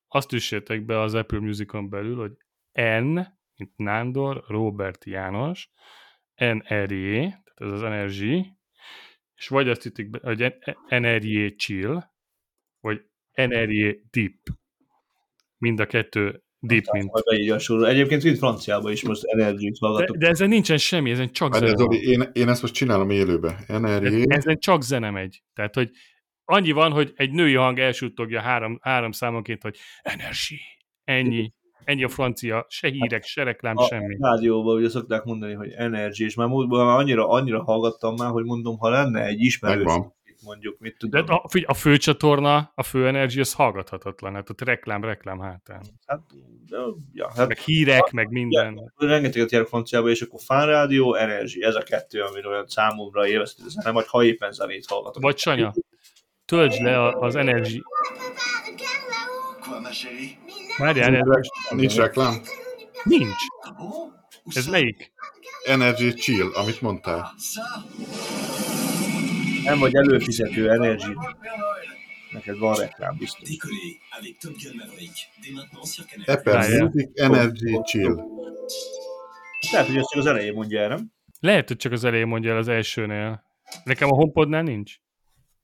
azt üssétek be az Apple Musicon belül, hogy N, mint Nándor, Robert János, NRJ, tehát ez az Energy, és vagy azt ütik be, hogy NRJ Chill, vagy NRJ Deep. Mind a kettő deep, mint.
Egyébként itt franciában is most Energy-t
De,
hallgatok.
de ezen nincsen semmi, ezen csak zene.
Zoli, én, én ezt most csinálom élőbe. NRJ,
Ezen csak zene megy. Tehát, hogy annyi van, hogy egy női hang elsuttogja három, három számonként, hogy energy. Ennyi. Ennyi a francia, se hírek, se reklám,
A
semmi.
rádióban ugye szokták mondani, hogy Energy, és már múltban már annyira, annyira hallgattam már, hogy mondom, ha lenne egy ismerős,
Megvan.
mondjuk, mit
De
tudom,
a, figy- a főcsatorna, a fő energy, az hallgathatatlan. Hát ott reklám, reklám hátán.
hát, de, ja, hát
Meg hírek, meg minden.
rengeteget járok franciába, és akkor Fan Rádió, Energy, ez a kettő, ami olyan számomra élvezhető zene, vagy ha éppen zenét hallgatok.
Vagy Sanya, töltsd le a- az energy.
Ma chérie
Várjál, erről
nincs reklám.
nincs. Ez melyik?
Energy Chill, amit mondtál.
Nem vagy előfizető Energy, neked van reklám biztos.
Apple. Music Energy Chill.
Lehet, hogy ezt csak az elején mondja el, nem?
Lehet, hogy csak az elején mondja el az elsőnél. Nekem a HomePodnál nincs.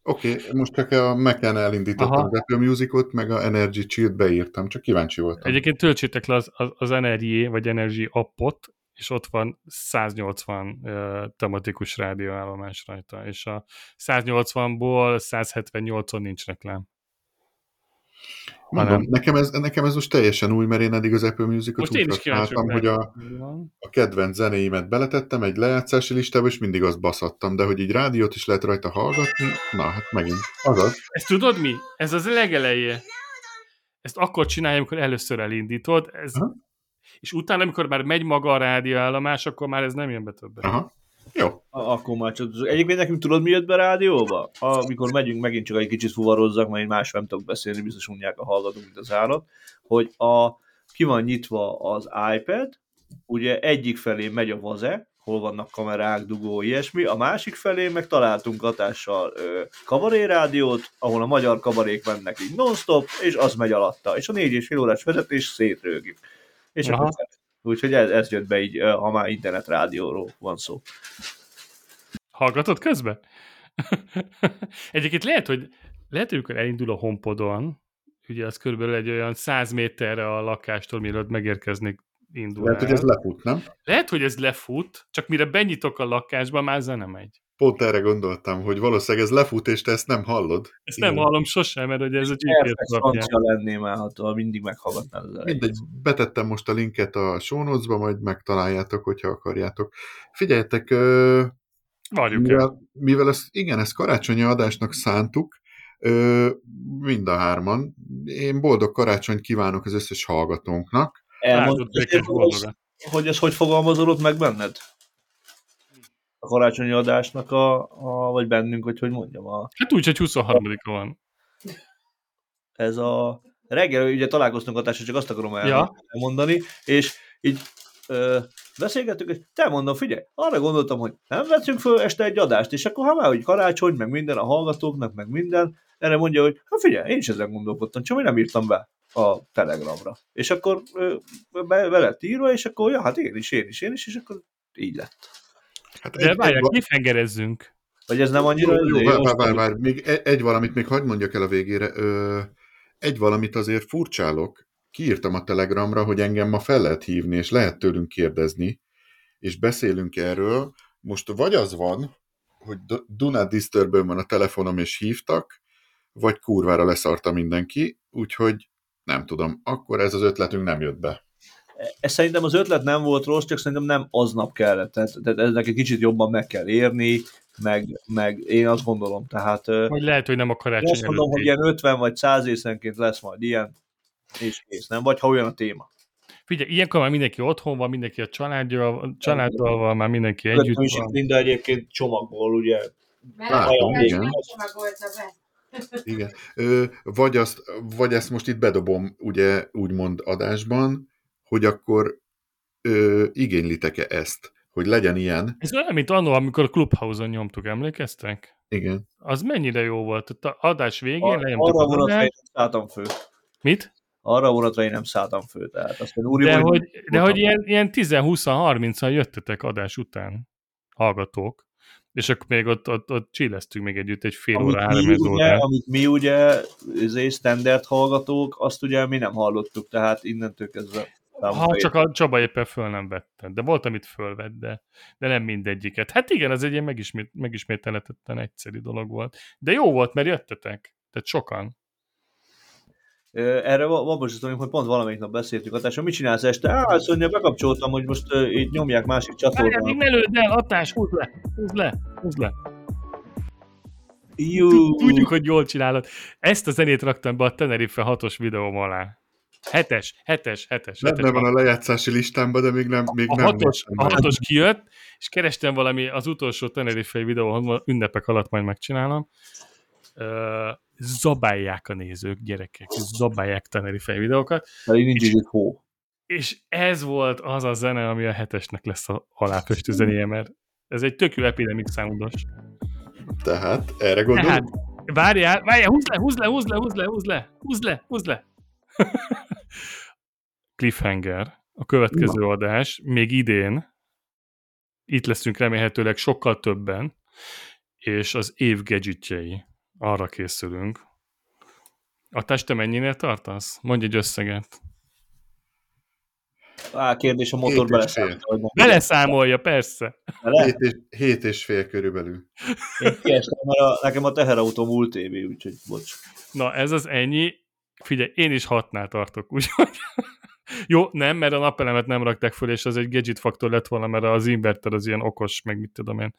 Oké, okay, most csak a Mac-en elindítottam
Aha.
az Apple Musicot, meg a Energy Chill-t beírtam, csak kíváncsi voltam.
Egyébként töltsétek le az, az, az NRJ vagy Energy appot, és ott van 180 uh, tematikus rádióállomás rajta, és a 180-ból 178-on nincs reklám.
Mondom,
hanem-
nekem ez, nekem ez most teljesen új, mert én eddig az Apple Musicot
Most
úgy használtam, hogy a, a kedvenc zenéimet beletettem egy lejátszási listába, és mindig azt baszattam, de hogy így rádiót is lehet rajta hallgatni, na hát megint, azaz.
Ezt tudod mi? Ez az legeleje. Ezt akkor csinálja, amikor először elindítod, ez,
Aha.
és utána, amikor már megy maga a rádióállomás, akkor már ez nem jön be többet.
Aha, jó.
Akkor már csak... Egyébként nekünk tudod, mi jött be rádióba? Amikor megyünk, megint csak egy kicsit fuvarozzak, mert én más nem tudok beszélni, biztos unják a hallgatók, mint az állat, hogy a, ki van nyitva az iPad, ugye egyik felé megy a vaze, hol vannak kamerák, dugó, ilyesmi, a másik felé meg találtunk hatással ö, kabarérádiót, ahol a magyar kabarék mennek így non-stop, és az megy alatta, és a négy és fél órás vezetés szétrőgik. És
Aha.
akkor Úgyhogy ez, ez jött be így, ha már internetrádióról van szó.
Hallgatod közben? Egyébként lehet, hogy lehet, hogy amikor elindul a HomePodon, ugye az körülbelül egy olyan 100 méterre a lakástól, mielőtt megérkeznék indul
Lehet, hogy ez lefut, nem?
lehet, hogy ez lefut, csak mire benyitok a lakásba, már zene megy.
Pont erre gondoltam, hogy valószínűleg ez lefut, és te ezt nem hallod.
Ezt nem
Igen.
hallom sosem, mert ugye ez a GPS
lennél már, ha mindig meghallgatnád az elejét.
Mindegy, betettem most a linket a show notes-ba, majd megtaláljátok, hogyha akarjátok. Figyeljetek,
Várjuk el.
mivel, mivel ezt, igen, ezt karácsonyi adásnak szántuk, ö, mind a hárman. Én boldog karácsonyt kívánok az összes hallgatónknak.
Elmondod,
boldogat.
hogy ez hogy fogalmazódott meg benned? Karácsonyi adásnak a, a vagy bennünk, hogy hogy mondjam, a,
Hát úgy, hogy 23-a van.
ez a reggel ugye találkoztunk a társa, csak azt akarom el-
Ja.
elmondani, és így ö, beszélgettük, és te mondom, figyelj, arra gondoltam, hogy nem veszünk föl este egy adást, és akkor ha már, hogy karácsony, meg minden a hallgatóknak, meg minden, erre mondja, hogy hát figyelj, én is ezen gondolkodtam, csak én nem írtam be a Telegramra. És akkor ö, be, be lett írva, és akkor, ja, hát én is, én is, én is, és akkor így lett.
Hát
De
egy-
várják,
egy-
cliffhangerezzünk.
Vagy ez nem
Jó,
annyira...
jó, vár,
jó?
vár, vár, vár. Még egy, egy valamit még hagyd mondjak el a végére. Ö, egy valamit azért furcsálok. Kiírtam a Telegramra, hogy engem ma fel lehet hívni, és lehet tőlünk kérdezni, és beszélünk erről. Most vagy az van, hogy D- Do Not disturb van a telefonom, és hívtak, vagy kurvára leszarta mindenki, úgyhogy nem tudom, akkor ez az ötletünk nem jött be.
Ez szerintem az ötlet nem volt rossz, csak szerintem nem aznap kellett. Tehát, tehát eznek egy kicsit jobban meg kell érni, meg, meg én azt gondolom. Tehát
Vagy lehet, hogy nem a karácsony
azt mondom, hogy ilyen 50 vagy 100 részenként lesz majd ilyen, és kész, nem? Vagy ha olyan a téma.
Figyelj, ilyenkor már mindenki otthon van, mindenki a családjal, családdal van, már mindenki együtt
Együtt is
van.
Linda egyébként csomagból, ugye.
Látom,
Olyan
igen.
Csomagolta be.
Igen. Ö, vagy, azt, vagy ezt most itt bedobom, ugye, úgymond adásban, hogy akkor ö, igénylitek-e ezt, hogy legyen ilyen?
Ez olyan, mint annó, amikor a Clubhouse-on nyomtuk, emlékeztek?
Igen.
Az mennyire jó volt. A adás végén
Ar-
lenyomtuk
arra vonatra én nem szálltam fő.
Mit?
Arra vonatra én nem szálltam fő. Tehát azt mondja, úri,
De hogy, de hogy ilyen, ilyen 10-20-30-an jöttetek adás után, hallgatók, és akkor még ott, ott, ott csilleztünk még együtt egy fél
amit
óra, három
ugye,
órát.
amit mi ugye, izé, standard hallgatók, azt ugye mi nem hallottuk, tehát innentől kezdve
Ha csak a Csaba éppen föl nem vette. De volt, amit fölvett, de, de nem mindegyiket. Hát igen, ez egy ilyen megismét, megismételhetetlen egyszerű dolog volt. De jó volt, mert jöttetek. Tehát sokan.
Erre van most tudom, hogy pont valamelyik nap beszéltünk, a társadalom, mit csinálsz este? Á, mondja, bekapcsoltam, hogy most uh, így nyomják másik
Várjál, még
csatornán.
ne lőd el, Atás, húzd le, húzd le, húzd le.
Jú,
Tudjuk, hogy jól csinálod. Ezt a zenét raktam be a Tenerife 6-os videóm alá. Hetes, hetes, hetes.
Benne
hetes
van a lejátszási listámban, de még nem, még
a
nem
hatos, a hatos kijött, és kerestem valami az utolsó Tenerife videó, ünnepek alatt majd megcsinálom. Ö, zabálják a nézők, gyerekek, zabálják Tenerife videókat,
pedig nincs így hó.
és ez volt az a zene, ami a hetesnek lesz a aláfestő zenéje, mert ez egy tök jó epidemic soundos.
Tehát erre
Tehát,
gondolunk?
várjál, várjál, húzd le, húzd le, húzd le, húzd le, húzd le, húzd le, húzd le. Cliffhanger, a következő adás, még idén, itt leszünk remélhetőleg sokkal többen, és az év gadgetjei, arra készülünk. A teste mennyinél tartasz? Mondj egy összeget.
Á, kérdés, a motor mondja.
Beleszámolja, persze.
Bele?
Hét és, hét és fél körülbelül.
Én kiestem, mert a, nekem a teherautó múlt évi, úgyhogy bocs.
Na, ez az ennyi. Figyelj, én is hatnál tartok, úgyhogy... Jó, nem, mert a napelemet nem rakták föl, és az egy gadget faktor lett volna, mert az inverter az ilyen okos, meg mit tudom én.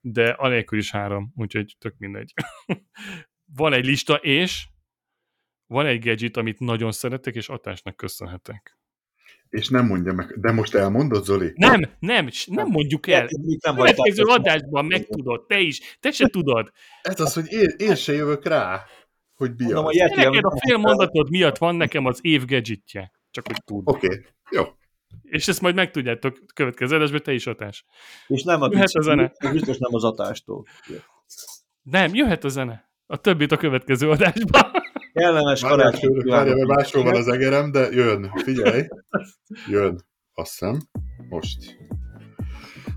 De anélkül is három, úgyhogy tök mindegy. van egy lista, és van egy gadget, amit nagyon szeretek, és atásnak köszönhetek.
És nem mondja meg, de most elmondod, Zoli?
Nem, nem, nem mondjuk el.
Nem
Következő adásban megtudod, te is, te se tudod.
Ez az, hogy én, én se jövök rá, hogy mi az.
A fél mondatod miatt van nekem az év gadgetje. Csak hogy tud.
Oké, okay. jó.
És ezt majd megtudjátok következő adásban, te is atás.
És nem a
Jöhet a zene.
biztos nem az atástól.
Nem, jöhet a zene. A többit a következő adásban.
Kellemes karácsony.
várjál, mert máshol van az egerem, de jön, figyelj. Jön, azt hiszem, most.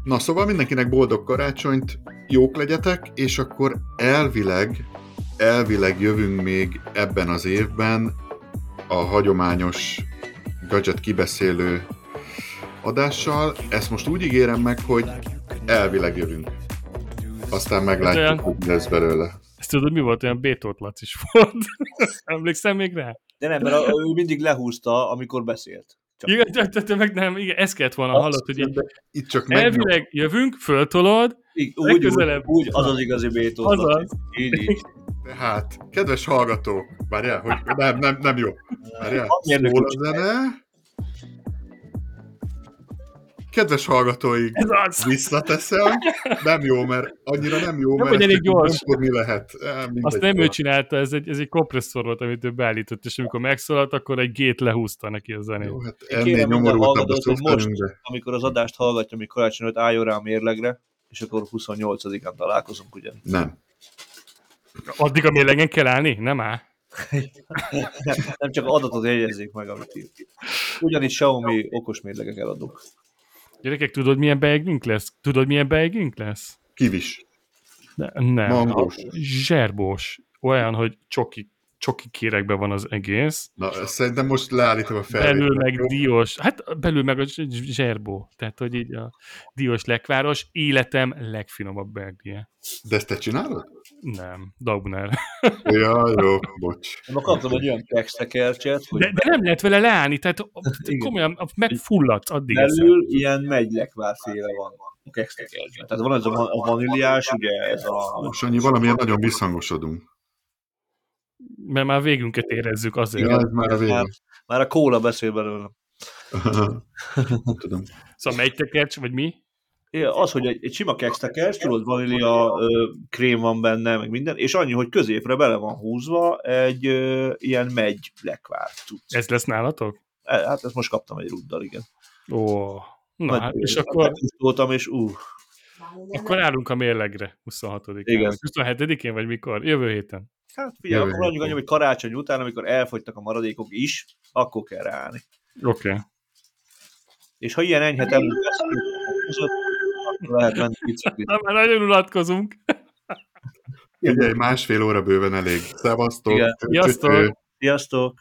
Na, szóval mindenkinek boldog karácsonyt, jók legyetek, és akkor elvileg, elvileg jövünk még ebben az évben a hagyományos gadget kibeszélő adással. Ezt most úgy ígérem meg, hogy elvileg jövünk. Aztán meglátjuk,
olyan-
hogy mi lesz belőle.
Ezt tudod, mi volt? Olyan Bétót Lac is volt. Emlékszem még rá?
De nem, mert a, ő mindig lehúzta, amikor beszélt. Csak
Igen, te, te, te meg nem, igen, ezt kellett volna hallod, hogy így
Itt csak meg...
elvileg jövünk, föltolod,
úgy, úgy, úgy, az az igazi Bétó.
Azaz.
Így, így.
Hát, kedves hallgatók, várjál, hogy nem, nem, nem jó. Várjál, szól a zene. kedves hallgatóink,
Ez az.
visszateszem, nem jó, mert annyira nem jó,
Nem
mert
elég gyors.
nyomkodni lehet. Eh, mindegy,
Azt nem ő csinálta, ez egy, ez egy kompresszor volt, amit ő beállított, és amikor megszólalt, akkor egy gét lehúzta neki a zenét.
Jó, hát ennél nyomorultabb a
most- Amikor az adást hallgatja, amikor karácsony előtt álljon rá a mérlegre, és akkor 28-án találkozunk ugyan.
nem.
Addig a mérlegen kell állni? Nem áll?
Nem, nem csak adatot jegyezzék meg, amit írt. Ugyanis Xiaomi okos mérlegek eladunk.
Gyerekek, tudod milyen beegünk lesz? Tudod milyen beegünk lesz?
Kivis.
Ne, nem.
Mangós.
Zserbós. Olyan, hogy csoki, csoki kérekbe van az egész.
Na, szerintem most leállítom a felvételt.
Belül meg
jó?
diós, hát belül meg a zs- zs- zserbó. Tehát, hogy így a diós lekváros életem legfinomabb belgie.
De ezt te csinálod?
Nem, Daubner.
Ja, jó, bocs.
Ma kaptam egy olyan textekercset, hogy
De, de nem lehet vele leállni, tehát
Igen.
komolyan megfulladsz addig eszel.
belül ilyen megylekvárféle van a textekercset. Tehát van ez a, van- a vaníliás, ugye ez a...
Sanyi, valamiért nagyon visszhangosodunk.
Mert már végünket érezzük azért.
Ja, ez már a vége.
Már, már a kóla beszél belőle.
Tudom.
Szóval megy tekercs, vagy mi?
Igen, Az, hogy egy, egy sima kextekercs, tudod, vanília ö, krém van benne, meg minden, és annyi, hogy középre bele van húzva egy ö, ilyen megy lekvár.
Ez lesz nálatok?
E, Hát ezt most kaptam egy ruddal, igen.
Ó, na,
Nagy-
hát, és akkor,
Voltam, és uh,
akkor állunk a mérlegre 26-án.
Igen.
27-én, vagy mikor? Jövő héten.
Hát figyelj, akkor mondjuk annyi, hogy karácsony után, amikor elfogytak a maradékok is, akkor kell ráállni.
Oké. Okay.
És ha ilyen enyhe akkor lehet menni biciklit.
Na, már nagyon unatkozunk.
Ugye, másfél óra bőven elég. Szevasztok!
Sziasztok!
Sziasztok!